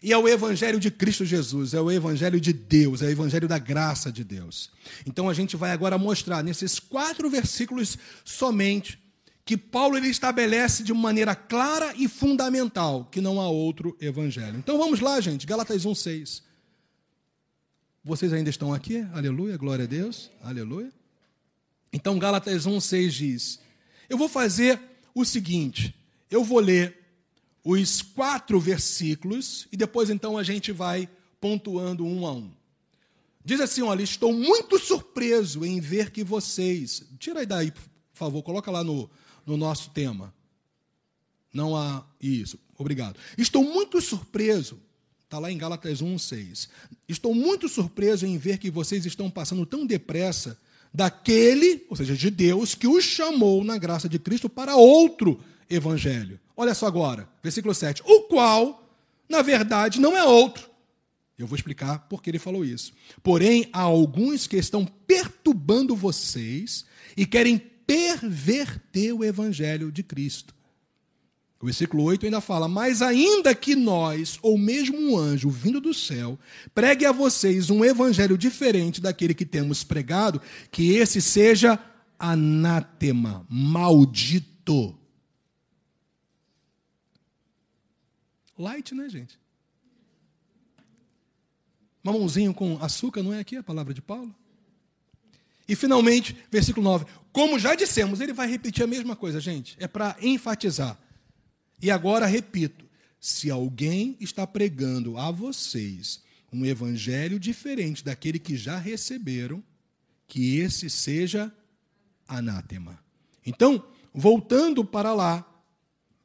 E é o Evangelho de Cristo Jesus, é o Evangelho de Deus, é o Evangelho da graça de Deus. Então a gente vai agora mostrar nesses quatro versículos somente que Paulo ele estabelece de maneira clara e fundamental que não há outro Evangelho. Então vamos lá, gente, Galatas 1,6. Vocês ainda estão aqui? Aleluia, glória a Deus, aleluia. Então Gálatas 1,6 diz: Eu vou fazer o seguinte, eu vou ler os quatro versículos e depois então a gente vai pontuando um a um. Diz assim: olha, estou muito surpreso em ver que vocês. Tira aí daí, por favor, coloca lá no, no nosso tema. Não há. Isso, obrigado. Estou muito surpreso. Está lá em Gálatas 1, 6. Estou muito surpreso em ver que vocês estão passando tão depressa daquele, ou seja, de Deus, que os chamou na graça de Cristo para outro evangelho. Olha só agora, versículo 7. O qual, na verdade, não é outro. Eu vou explicar por que ele falou isso. Porém, há alguns que estão perturbando vocês e querem perverter o evangelho de Cristo. O versículo 8 ainda fala: Mas ainda que nós, ou mesmo um anjo vindo do céu, pregue a vocês um evangelho diferente daquele que temos pregado, que esse seja anátema, maldito. Light, né, gente? Mamãozinho com açúcar, não é aqui a palavra de Paulo? E finalmente, versículo 9. Como já dissemos, ele vai repetir a mesma coisa, gente. É para enfatizar. E agora repito: se alguém está pregando a vocês um evangelho diferente daquele que já receberam, que esse seja anátema. Então, voltando para lá,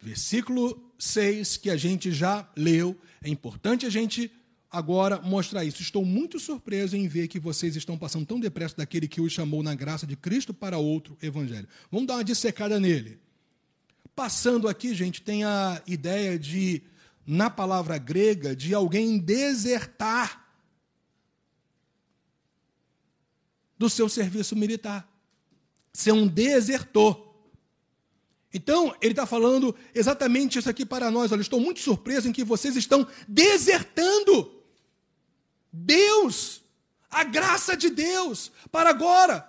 versículo 6 que a gente já leu. É importante a gente agora mostrar isso. Estou muito surpreso em ver que vocês estão passando tão depressa daquele que os chamou na graça de Cristo para outro evangelho. Vamos dar uma dissecada nele. Passando aqui, gente, tem a ideia de, na palavra grega, de alguém desertar do seu serviço militar. Ser um desertor. Então, ele está falando exatamente isso aqui para nós. Olha, estou muito surpreso em que vocês estão desertando Deus, a graça de Deus, para agora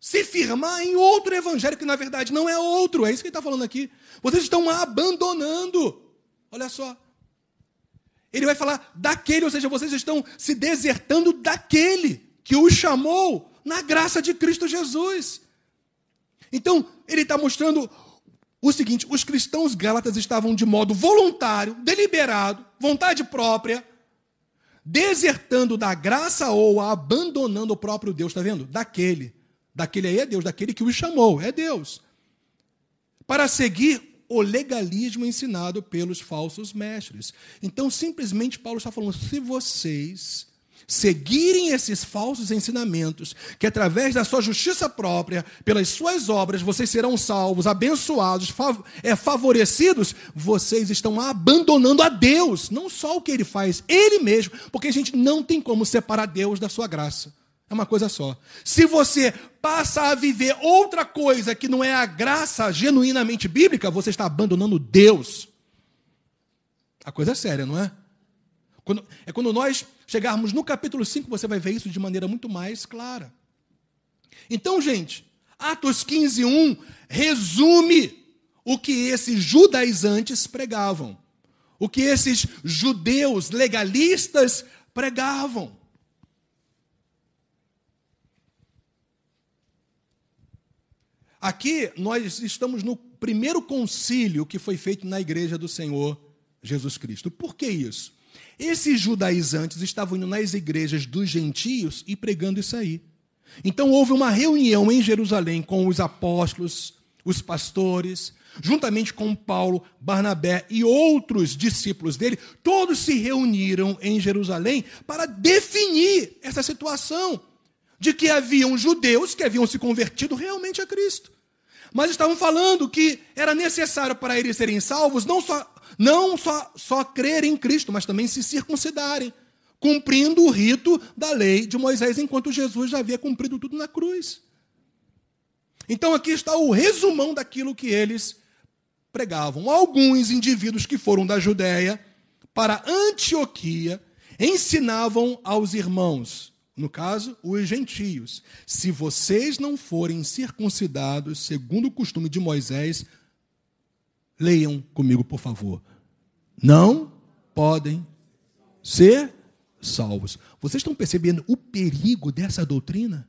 se firmar em outro evangelho que na verdade não é outro. É isso que ele está falando aqui. Vocês estão abandonando. Olha só. Ele vai falar daquele, ou seja, vocês estão se desertando daquele que os chamou na graça de Cristo Jesus. Então, ele está mostrando o seguinte: os cristãos gálatas estavam de modo voluntário, deliberado, vontade própria, desertando da graça ou abandonando o próprio Deus, está vendo? Daquele. Daquele aí é Deus, daquele que os chamou, é Deus. Para seguir o legalismo ensinado pelos falsos mestres. Então, simplesmente, Paulo está falando: se vocês seguirem esses falsos ensinamentos, que através da sua justiça própria, pelas suas obras, vocês serão salvos, abençoados, fav é, favorecidos, vocês estão abandonando a Deus, não só o que ele faz, ele mesmo, porque a gente não tem como separar Deus da sua graça. É uma coisa só. Se você passa a viver outra coisa que não é a graça genuinamente bíblica, você está abandonando Deus. A coisa é séria, não é? Quando, é quando nós chegarmos no capítulo 5, você vai ver isso de maneira muito mais clara. Então, gente, Atos 15, 1 resume o que esses judaizantes pregavam, o que esses judeus legalistas pregavam. Aqui nós estamos no primeiro concílio que foi feito na igreja do Senhor Jesus Cristo. Por que isso? Esses judaizantes estavam indo nas igrejas dos gentios e pregando isso aí. Então houve uma reunião em Jerusalém com os apóstolos, os pastores, juntamente com Paulo, Barnabé e outros discípulos dele, todos se reuniram em Jerusalém para definir essa situação de que haviam judeus que haviam se convertido realmente a Cristo. Mas estavam falando que era necessário para eles serem salvos não só, não só, só crer em Cristo, mas também se circuncidarem, cumprindo o rito da lei de Moisés, enquanto Jesus já havia cumprido tudo na cruz. Então aqui está o resumão daquilo que eles pregavam. Alguns indivíduos que foram da Judéia para Antioquia ensinavam aos irmãos no caso, os gentios. Se vocês não forem circuncidados, segundo o costume de Moisés, leiam comigo, por favor. Não podem ser salvos. Vocês estão percebendo o perigo dessa doutrina?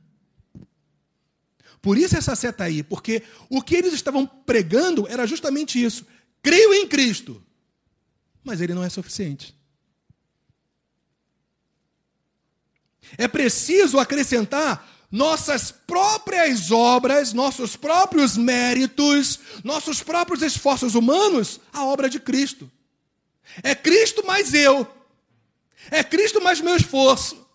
Por isso essa seta aí, porque o que eles estavam pregando era justamente isso. Creio em Cristo, mas ele não é suficiente. É preciso acrescentar nossas próprias obras, nossos próprios méritos, nossos próprios esforços humanos à obra de Cristo. É Cristo mais eu. É Cristo mais meu esforço.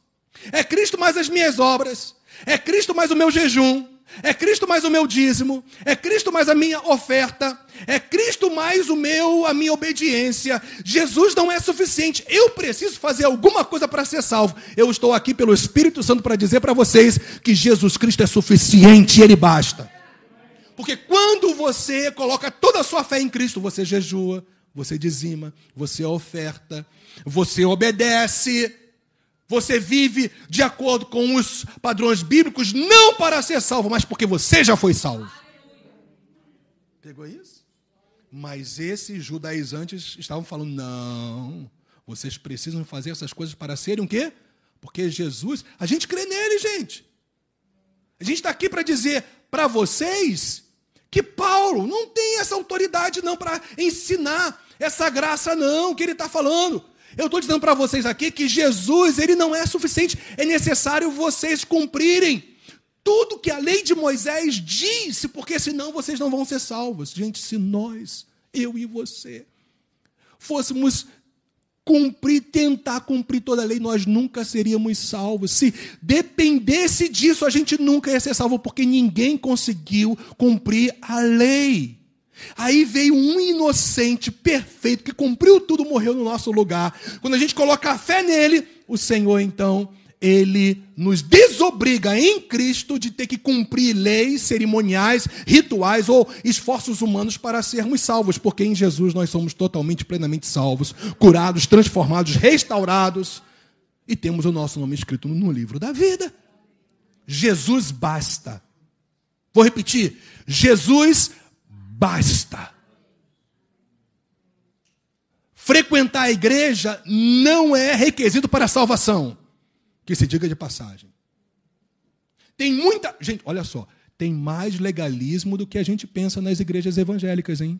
É Cristo mais as minhas obras. É Cristo mais o meu jejum. É Cristo mais o meu dízimo, é Cristo mais a minha oferta, é Cristo mais o meu, a minha obediência. Jesus não é suficiente. Eu preciso fazer alguma coisa para ser salvo. Eu estou aqui pelo Espírito Santo para dizer para vocês que Jesus Cristo é suficiente ele basta. Porque quando você coloca toda a sua fé em Cristo, você jejua, você dizima, você oferta, você obedece, você vive de acordo com os padrões bíblicos, não para ser salvo, mas porque você já foi salvo. Pegou isso? Mas esses judaizantes estavam falando: não, vocês precisam fazer essas coisas para serem o quê? Porque Jesus, a gente crê nele, gente. A gente está aqui para dizer para vocês que Paulo não tem essa autoridade não para ensinar essa graça não que ele está falando. Eu estou dizendo para vocês aqui que Jesus ele não é suficiente, é necessário vocês cumprirem tudo que a lei de Moisés disse, porque senão vocês não vão ser salvos. Gente, se nós, eu e você, fôssemos cumprir, tentar cumprir toda a lei, nós nunca seríamos salvos. Se dependesse disso, a gente nunca ia ser salvo, porque ninguém conseguiu cumprir a lei. Aí veio um inocente, perfeito, que cumpriu tudo, morreu no nosso lugar. Quando a gente coloca a fé nele, o Senhor então ele nos desobriga em Cristo de ter que cumprir leis, cerimoniais, rituais ou esforços humanos para sermos salvos, porque em Jesus nós somos totalmente, plenamente salvos, curados, transformados, restaurados e temos o nosso nome escrito no livro da vida. Jesus basta. Vou repetir: Jesus basta. Frequentar a igreja não é requisito para a salvação que se diga de passagem. Tem muita. Gente, olha só. Tem mais legalismo do que a gente pensa nas igrejas evangélicas, hein?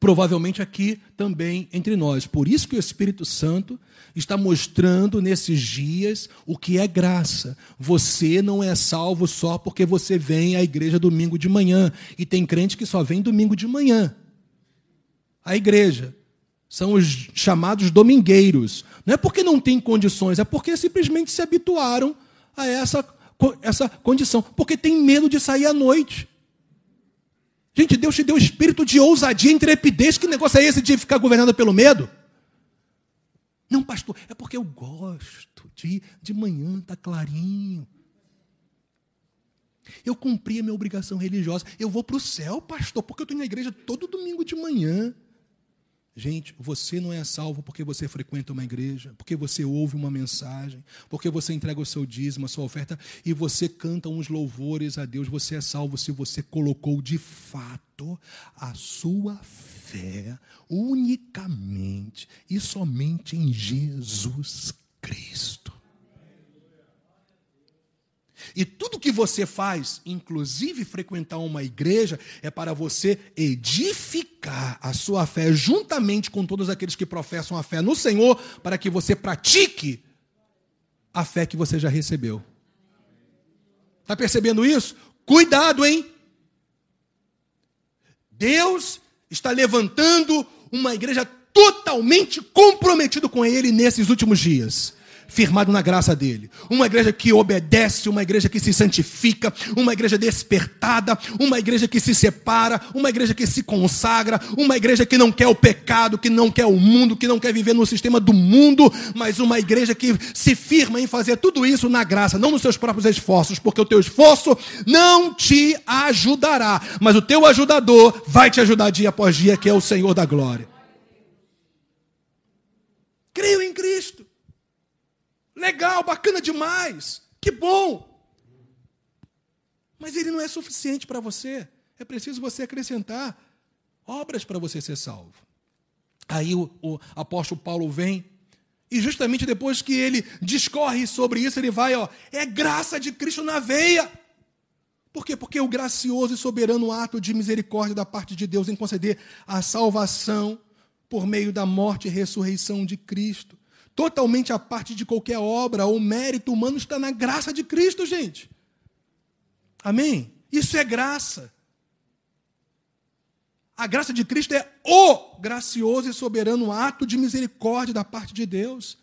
Provavelmente aqui também entre nós. Por isso que o Espírito Santo está mostrando nesses dias o que é graça. Você não é salvo só porque você vem à igreja domingo de manhã. E tem crente que só vem domingo de manhã. A igreja são os chamados domingueiros. Não é porque não tem condições, é porque simplesmente se habituaram a essa, essa condição. Porque tem medo de sair à noite. Gente, Deus te deu espírito de ousadia e intrepidez. Que negócio é esse de ficar governado pelo medo? Não, pastor, é porque eu gosto de de manhã, tá clarinho. Eu cumpri a minha obrigação religiosa. Eu vou para o céu, pastor, porque eu estou na igreja todo domingo de manhã. Gente, você não é salvo porque você frequenta uma igreja, porque você ouve uma mensagem, porque você entrega o seu dízimo, a sua oferta e você canta uns louvores a Deus. Você é salvo se você colocou de fato a sua fé unicamente e somente em Jesus Cristo. E tudo que você faz, inclusive frequentar uma igreja, é para você edificar a sua fé juntamente com todos aqueles que professam a fé no Senhor, para que você pratique a fé que você já recebeu. Está percebendo isso? Cuidado, hein? Deus está levantando uma igreja totalmente comprometida com Ele nesses últimos dias firmado na graça dele. Uma igreja que obedece, uma igreja que se santifica, uma igreja despertada, uma igreja que se separa, uma igreja que se consagra, uma igreja que não quer o pecado, que não quer o mundo, que não quer viver no sistema do mundo, mas uma igreja que se firma em fazer tudo isso na graça, não nos seus próprios esforços, porque o teu esforço não te ajudará, mas o teu ajudador vai te ajudar dia após dia, que é o Senhor da glória. Creio em Cristo. Legal, bacana demais. Que bom. Mas ele não é suficiente para você. É preciso você acrescentar obras para você ser salvo. Aí o, o, apóstolo Paulo vem, e justamente depois que ele discorre sobre isso, ele vai, ó, é graça de Cristo na veia. Por quê? Porque o gracioso e soberano ato de misericórdia da parte de Deus em conceder a salvação por meio da morte e ressurreição de Cristo totalmente à parte de qualquer obra ou mérito humano, está na graça de Cristo, gente. Amém? Isso é graça. A graça de Cristo é o gracioso e soberano ato de misericórdia da parte de Deus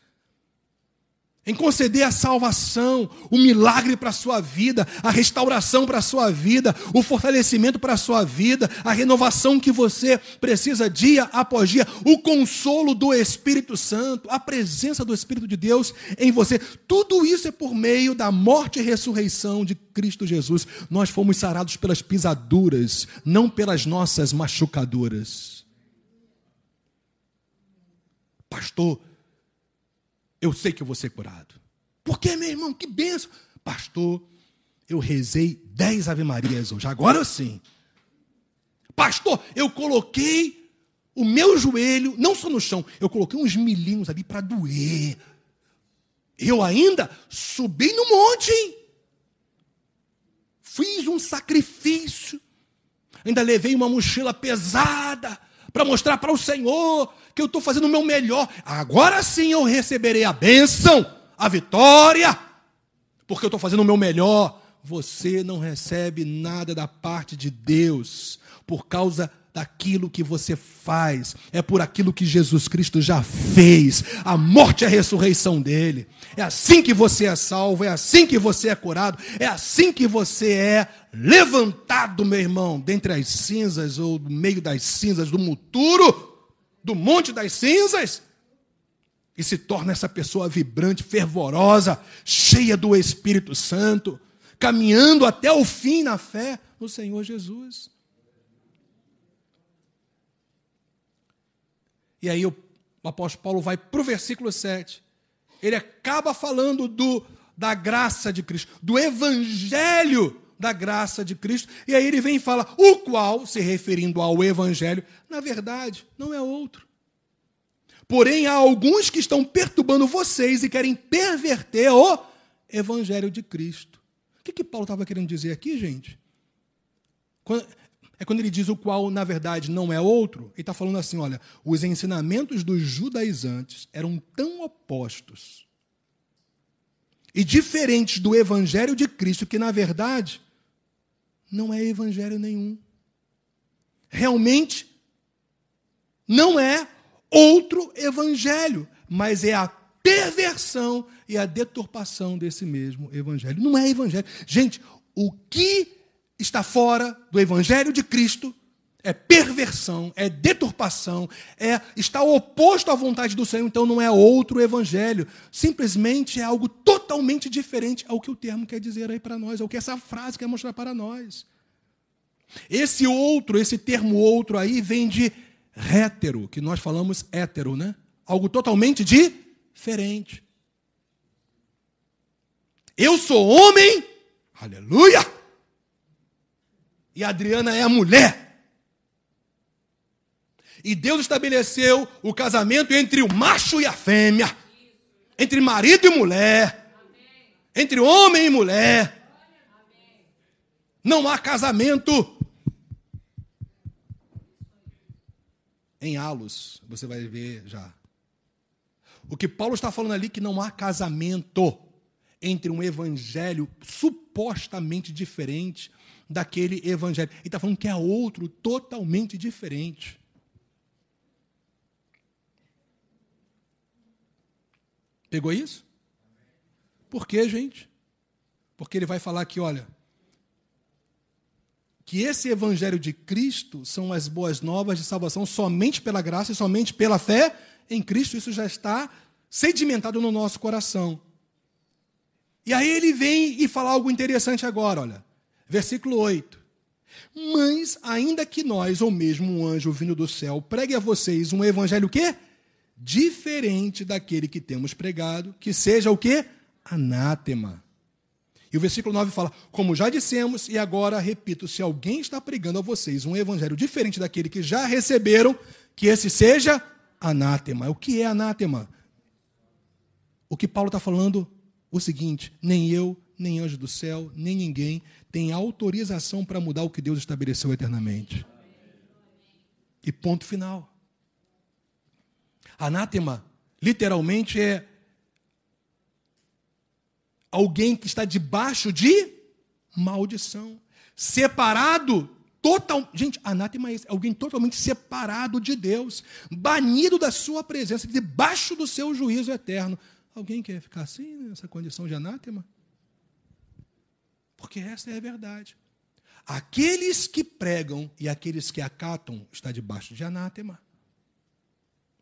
em conceder a salvação, o milagre para a sua vida, a restauração para a sua vida, o fortalecimento para a sua vida, a renovação que você precisa dia após dia, o consolo do Espírito Santo, a presença do Espírito de Deus em você. Tudo isso é por meio da morte e ressurreição de Cristo Jesus. Nós fomos sarados pelas pisaduras, não pelas nossas machucaduras. Pastor, eu sei que eu vou ser curado. Por que, meu irmão? Que benção. Pastor, eu rezei dez Ave Marias hoje. Agora sim. Pastor, eu coloquei o meu joelho, não só no chão, eu coloquei uns milhinhos ali para doer. Eu ainda subi no monte, hein? Fiz um sacrifício. Ainda levei uma mochila pesada para mostrar para o Senhor que eu estou fazendo o meu melhor. Agora sim eu receberei a bênção, a vitória, porque eu estou fazendo o meu melhor. Você não recebe nada da parte de Deus por causa daquilo que você faz, é por aquilo que Jesus Cristo já fez, a morte e a ressurreição dele. É assim que você é salvo, é assim que você é curado, é assim que você é levantado, meu irmão, dentre as cinzas ou no meio das cinzas do muturo, do monte das cinzas. e se torna essa pessoa vibrante, fervorosa, cheia do Espírito Santo, caminhando até o fim na fé no Senhor Jesus. E aí o apóstolo Paulo vai para o versículo 7. Ele acaba falando do, da graça de Cristo, do evangelho da graça de Cristo. E aí ele vem e fala, o qual, se referindo ao evangelho, na verdade, não é outro Porém, há alguns que estão perturbando vocês e querem perverter o Evangelho de Cristo. O que, que Paulo estava querendo dizer aqui, gente? É quando ele diz o qual, na verdade, não é outro, ele está falando assim: olha, os ensinamentos dos judaizantes eram tão opostos e diferentes do Evangelho de Cristo que, na verdade, não é evangelho nenhum. Realmente, não é outro evangelho, mas é a perversão e a deturpação desse mesmo evangelho. Não é evangelho. Gente, o que está fora do evangelho de Cristo é perversão, é deturpação, é está oposto à vontade do Senhor, então não é outro evangelho, simplesmente é algo totalmente diferente ao que o termo quer dizer aí para nós, ao que essa frase quer mostrar para nós. Esse outro, esse termo outro aí vem de rétero, que nós falamos hétero, né? Algo totalmente diferente. Eu sou homem, aleluia, e Adriana é a mulher. E Deus estabeleceu o casamento entre o macho e a fêmea, entre marido e mulher, entre homem e mulher. Não há casamento em Alos, você vai ver já. O que Paulo está falando ali é que não há casamento entre um evangelho supostamente diferente daquele evangelho. Ele está falando que é outro totalmente diferente. Pegou isso? Por quê, gente? Porque ele vai falar que, olha, que esse evangelho de Cristo são as boas novas de salvação somente pela graça e somente pela fé em Cristo, isso já está sedimentado no nosso coração. E aí ele vem e fala algo interessante agora, olha. Versículo 8. Mas, ainda que nós, ou mesmo um anjo vindo do céu, pregue a vocês um evangelho quê? Diferente daquele que temos pregado, que seja o quê? Anátema e o versículo 9 fala: Como já dissemos, e agora repito, se alguém está pregando a vocês um evangelho diferente daquele que já receberam, que esse seja anátema. O que é anátema? O que Paulo está falando? O seguinte: nem eu, nem anjo do céu, nem ninguém tem autorização para mudar o que Deus estabeleceu eternamente. E ponto final. Anátema, literalmente, é alguém que está debaixo de maldição, separado total, gente, anátema é esse, alguém totalmente separado de Deus, banido da sua presença, debaixo do seu juízo eterno. Alguém quer ficar assim nessa condição de anátema? Porque essa é a verdade. Aqueles que pregam e aqueles que acatam está debaixo de anátema.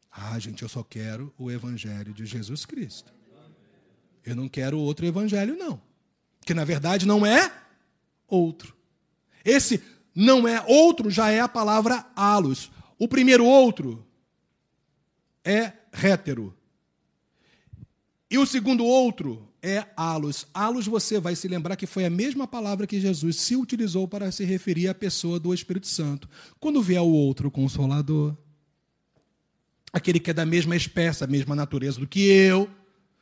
Ah, gente, eu só quero o evangelho de Jesus Cristo. Eu não quero outro evangelho, não. Que na verdade não é outro. Esse não é outro já é a palavra alos. O primeiro outro é rétero. E o segundo outro é alos. Alos você vai se lembrar que foi a mesma palavra que Jesus se utilizou para se referir à pessoa do Espírito Santo. Quando vier o outro consolador, aquele que é da mesma espécie, da mesma natureza do que eu,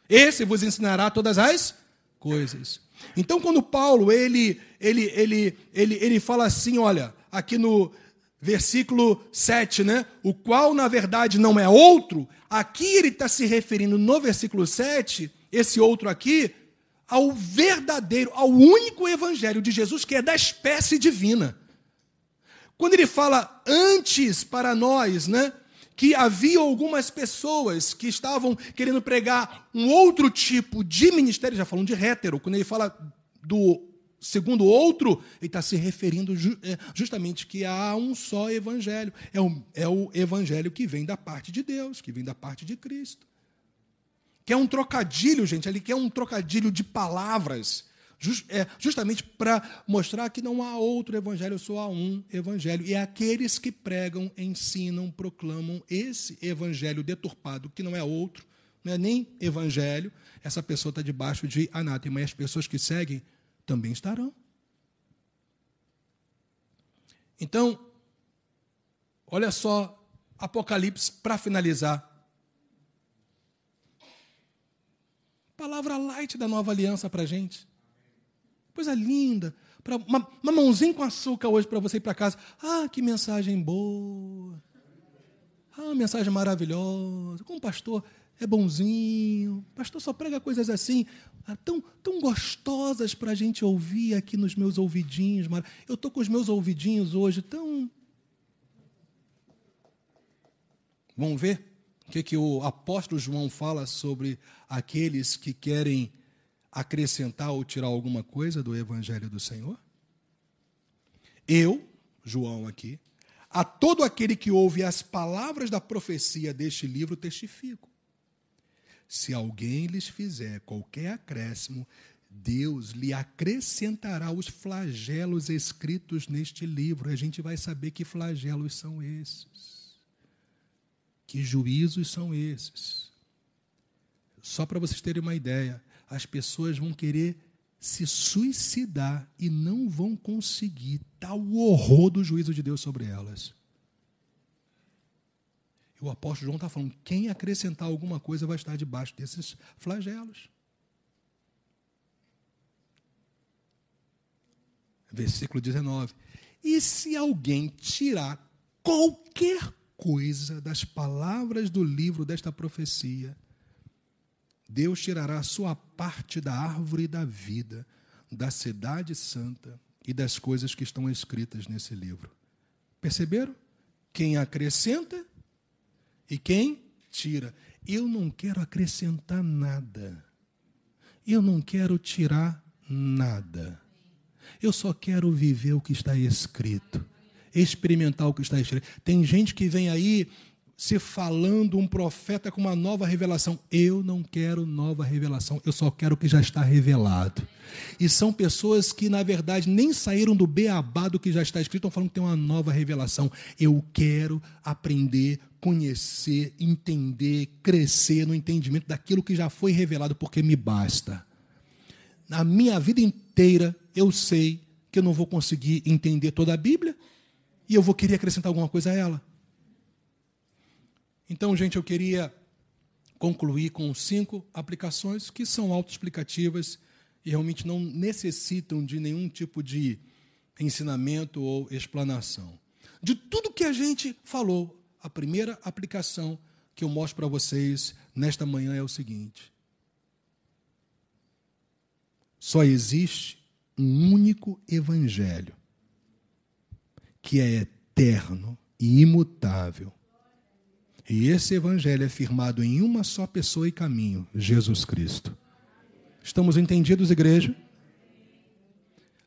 esse vos ensinará todas as coisas. Então, quando Paulo ele, ele, ele, ele, ele fala assim, olha, aqui no versículo 7, né? O qual, na verdade, não é outro, aqui ele está se referindo no versículo 7, esse outro aqui, ao verdadeiro, ao único evangelho de Jesus, que é da espécie divina. Quando ele fala antes para nós, né? que havia algumas pessoas que estavam querendo pregar um outro tipo de ministério, já falando de hétero, quando ele fala do segundo outro, ele está se referindo é, justamente que há um só evangelho. É o, é o evangelho que vem da parte de Deus, que vem da parte de Cristo. que é um trocadilho, gente, ali que é um trocadilho de palavras, é, justamente para mostrar que não há outro evangelho, só há um evangelho. E aqueles que pregam, ensinam, proclamam esse evangelho deturpado, que não é outro, não é nem evangelho, essa pessoa está debaixo de anátema. E as pessoas que seguem também estarão. Então, olha só, Apocalipse, para finalizar. Palavra light da nova aliança para a gente. Coisa linda. Pra, uma, uma mãozinha com açúcar hoje para você ir para casa. Ah, que mensagem boa. Ah, mensagem maravilhosa. Como pastor é bonzinho. Pastor só prega coisas assim, ah, tão, tão gostosas para a gente ouvir aqui nos meus ouvidinhos. Eu estou com os meus ouvidinhos hoje tão. Vamos ver o que, que o apóstolo João fala sobre aqueles que querem acrescentar ou tirar alguma coisa do evangelho do Senhor? Eu, João aqui, a todo aquele que ouve as palavras da profecia deste livro, testifico se alguém lhes fizer qualquer acréscimo, Deus lhe acrescentará os flagelos escritos neste livro. A gente vai saber que flagelos são esses. Que juízos são esses. Só para vocês terem uma ideia, as pessoas vão querer se suicidar e não vão conseguir tal horror do juízo de Deus sobre elas o apóstolo João está falando: quem acrescentar alguma coisa vai estar debaixo desses flagelos. Versículo 19. E se alguém tirar qualquer coisa das palavras do livro desta profecia, Deus tirará a sua parte da árvore da vida, da cidade santa e das coisas que estão escritas nesse livro. Perceberam? Quem acrescenta e quem tira? Eu não quero acrescentar nada. Eu não quero tirar nada. Eu só quero viver o que está escrito, experimentar o que está escrito. Tem gente que vem aí se falando um profeta com uma nova revelação. Eu não quero nova revelação, eu só quero o que já está revelado. E são pessoas que, na verdade, nem saíram do beabá do que já está escrito, estão falando que tem uma nova revelação. Eu quero aprender, conhecer, entender, crescer no entendimento daquilo que já foi revelado, porque me basta. Na minha vida inteira, eu sei que eu não vou conseguir entender toda a Bíblia e eu vou querer acrescentar alguma coisa a ela. Então, gente, eu queria concluir com cinco aplicações que são autoexplicativas e realmente não necessitam de nenhum tipo de ensinamento ou explanação. De tudo que a gente falou, a primeira aplicação que eu mostro para vocês nesta manhã é o seguinte: só existe um único evangelho que é eterno e imutável e esse evangelho é firmado em uma só pessoa e caminho, Jesus Cristo. Estamos entendidos, igreja?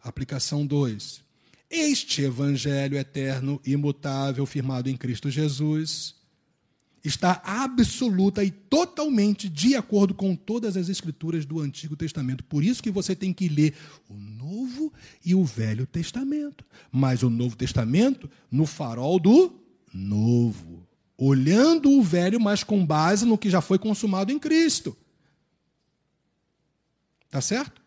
Aplicação 2. Este evangelho eterno, imutável, firmado em Cristo Jesus, está absoluta e totalmente de acordo com todas as escrituras do Antigo Testamento. Por isso que você tem que ler o Novo e o Velho Testamento. Mas o Novo Testamento no farol do Novo olhando o velho, mas com base no que já foi consumado em Cristo. Tá certo?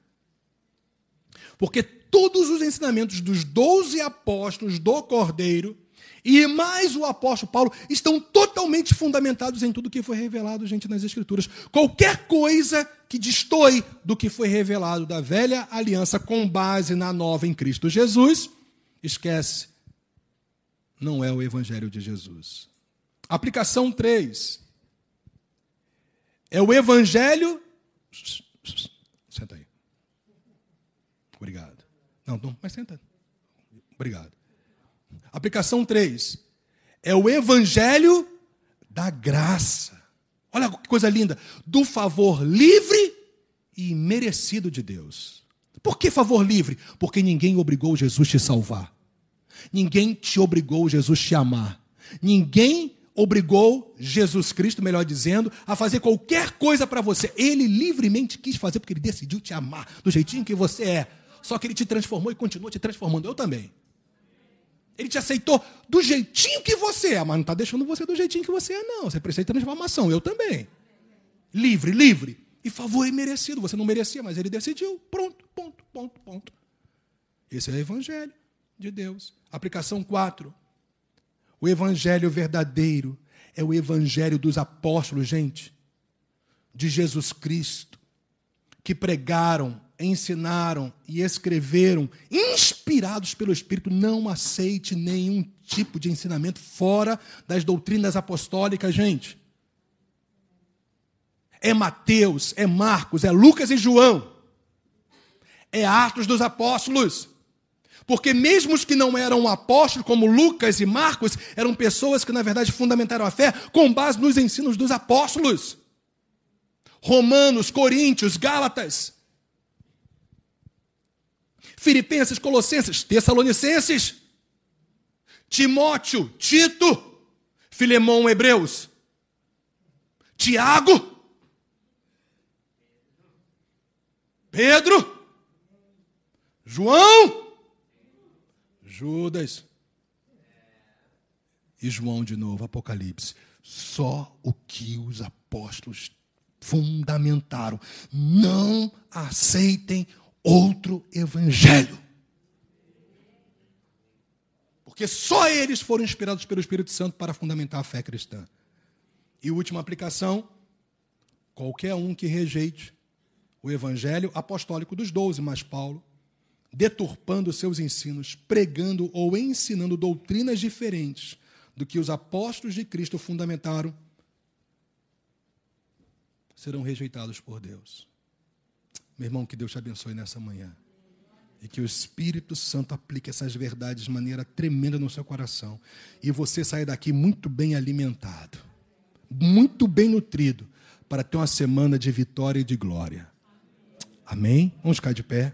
Porque todos os ensinamentos dos doze apóstolos do Cordeiro e mais o apóstolo Paulo estão totalmente fundamentados em tudo que foi revelado, gente, nas Escrituras. Qualquer coisa que destoie do que foi revelado da velha aliança com base na nova em Cristo Jesus, esquece. Não é o Evangelho de Jesus. Aplicação 3. É o Evangelho. Senta aí. Obrigado. Não, não, mas senta. Obrigado. Aplicação 3. É o Evangelho da graça. Olha que coisa linda. Do favor livre e merecido de Deus. Por que favor livre? Porque ninguém obrigou Jesus te salvar. Ninguém te obrigou Jesus te amar. Ninguém obrigou Jesus Cristo, melhor dizendo, a fazer qualquer coisa para você. Ele livremente quis fazer porque ele decidiu te amar do jeitinho que você é. Só que ele te transformou e continua te transformando. Eu também. Ele te aceitou do jeitinho que você é, mas não está deixando você do jeitinho que você é, não. Você precisa de transformação. Eu também. Livre, livre. E favor é merecido. Você não merecia, mas ele decidiu. Pronto, ponto, ponto, ponto. Esse é o Evangelho de Deus. Aplicação 4. O Evangelho verdadeiro é o Evangelho dos apóstolos, gente, de Jesus Cristo, que pregaram, ensinaram e escreveram, inspirados pelo Espírito. Não aceite nenhum tipo de ensinamento fora das doutrinas apostólicas, gente. É Mateus, é Marcos, é Lucas e João. É Atos dos Apóstolos. Porque mesmo os que não eram apóstolos, como Lucas e Marcos, eram pessoas que, na verdade, fundamentaram a fé com base nos ensinos dos apóstolos. Romanos, Coríntios, Gálatas, Filipenses, Colossenses, Tessalonicenses, Timóteo, Tito, Filemão, Hebreus, Tiago, Pedro, João, Judas e João de novo, Apocalipse. Só o que os apóstolos fundamentaram. Não aceitem outro evangelho. Porque só eles foram inspirados pelo Espírito Santo para fundamentar a fé cristã. E última aplicação: qualquer um que rejeite o evangelho apostólico dos doze, mais Paulo, deturpando seus ensinos, pregando ou ensinando doutrinas diferentes do que os apóstolos de Cristo fundamentaram, serão rejeitados por Deus. Meu irmão, que Deus te abençoe nessa manhã. E que o Espírito Santo aplique essas verdades de maneira tremenda no seu coração. E você saia daqui muito bem alimentado, muito bem nutrido, para ter uma semana de vitória e de glória. Amém? Vamos ficar de pé.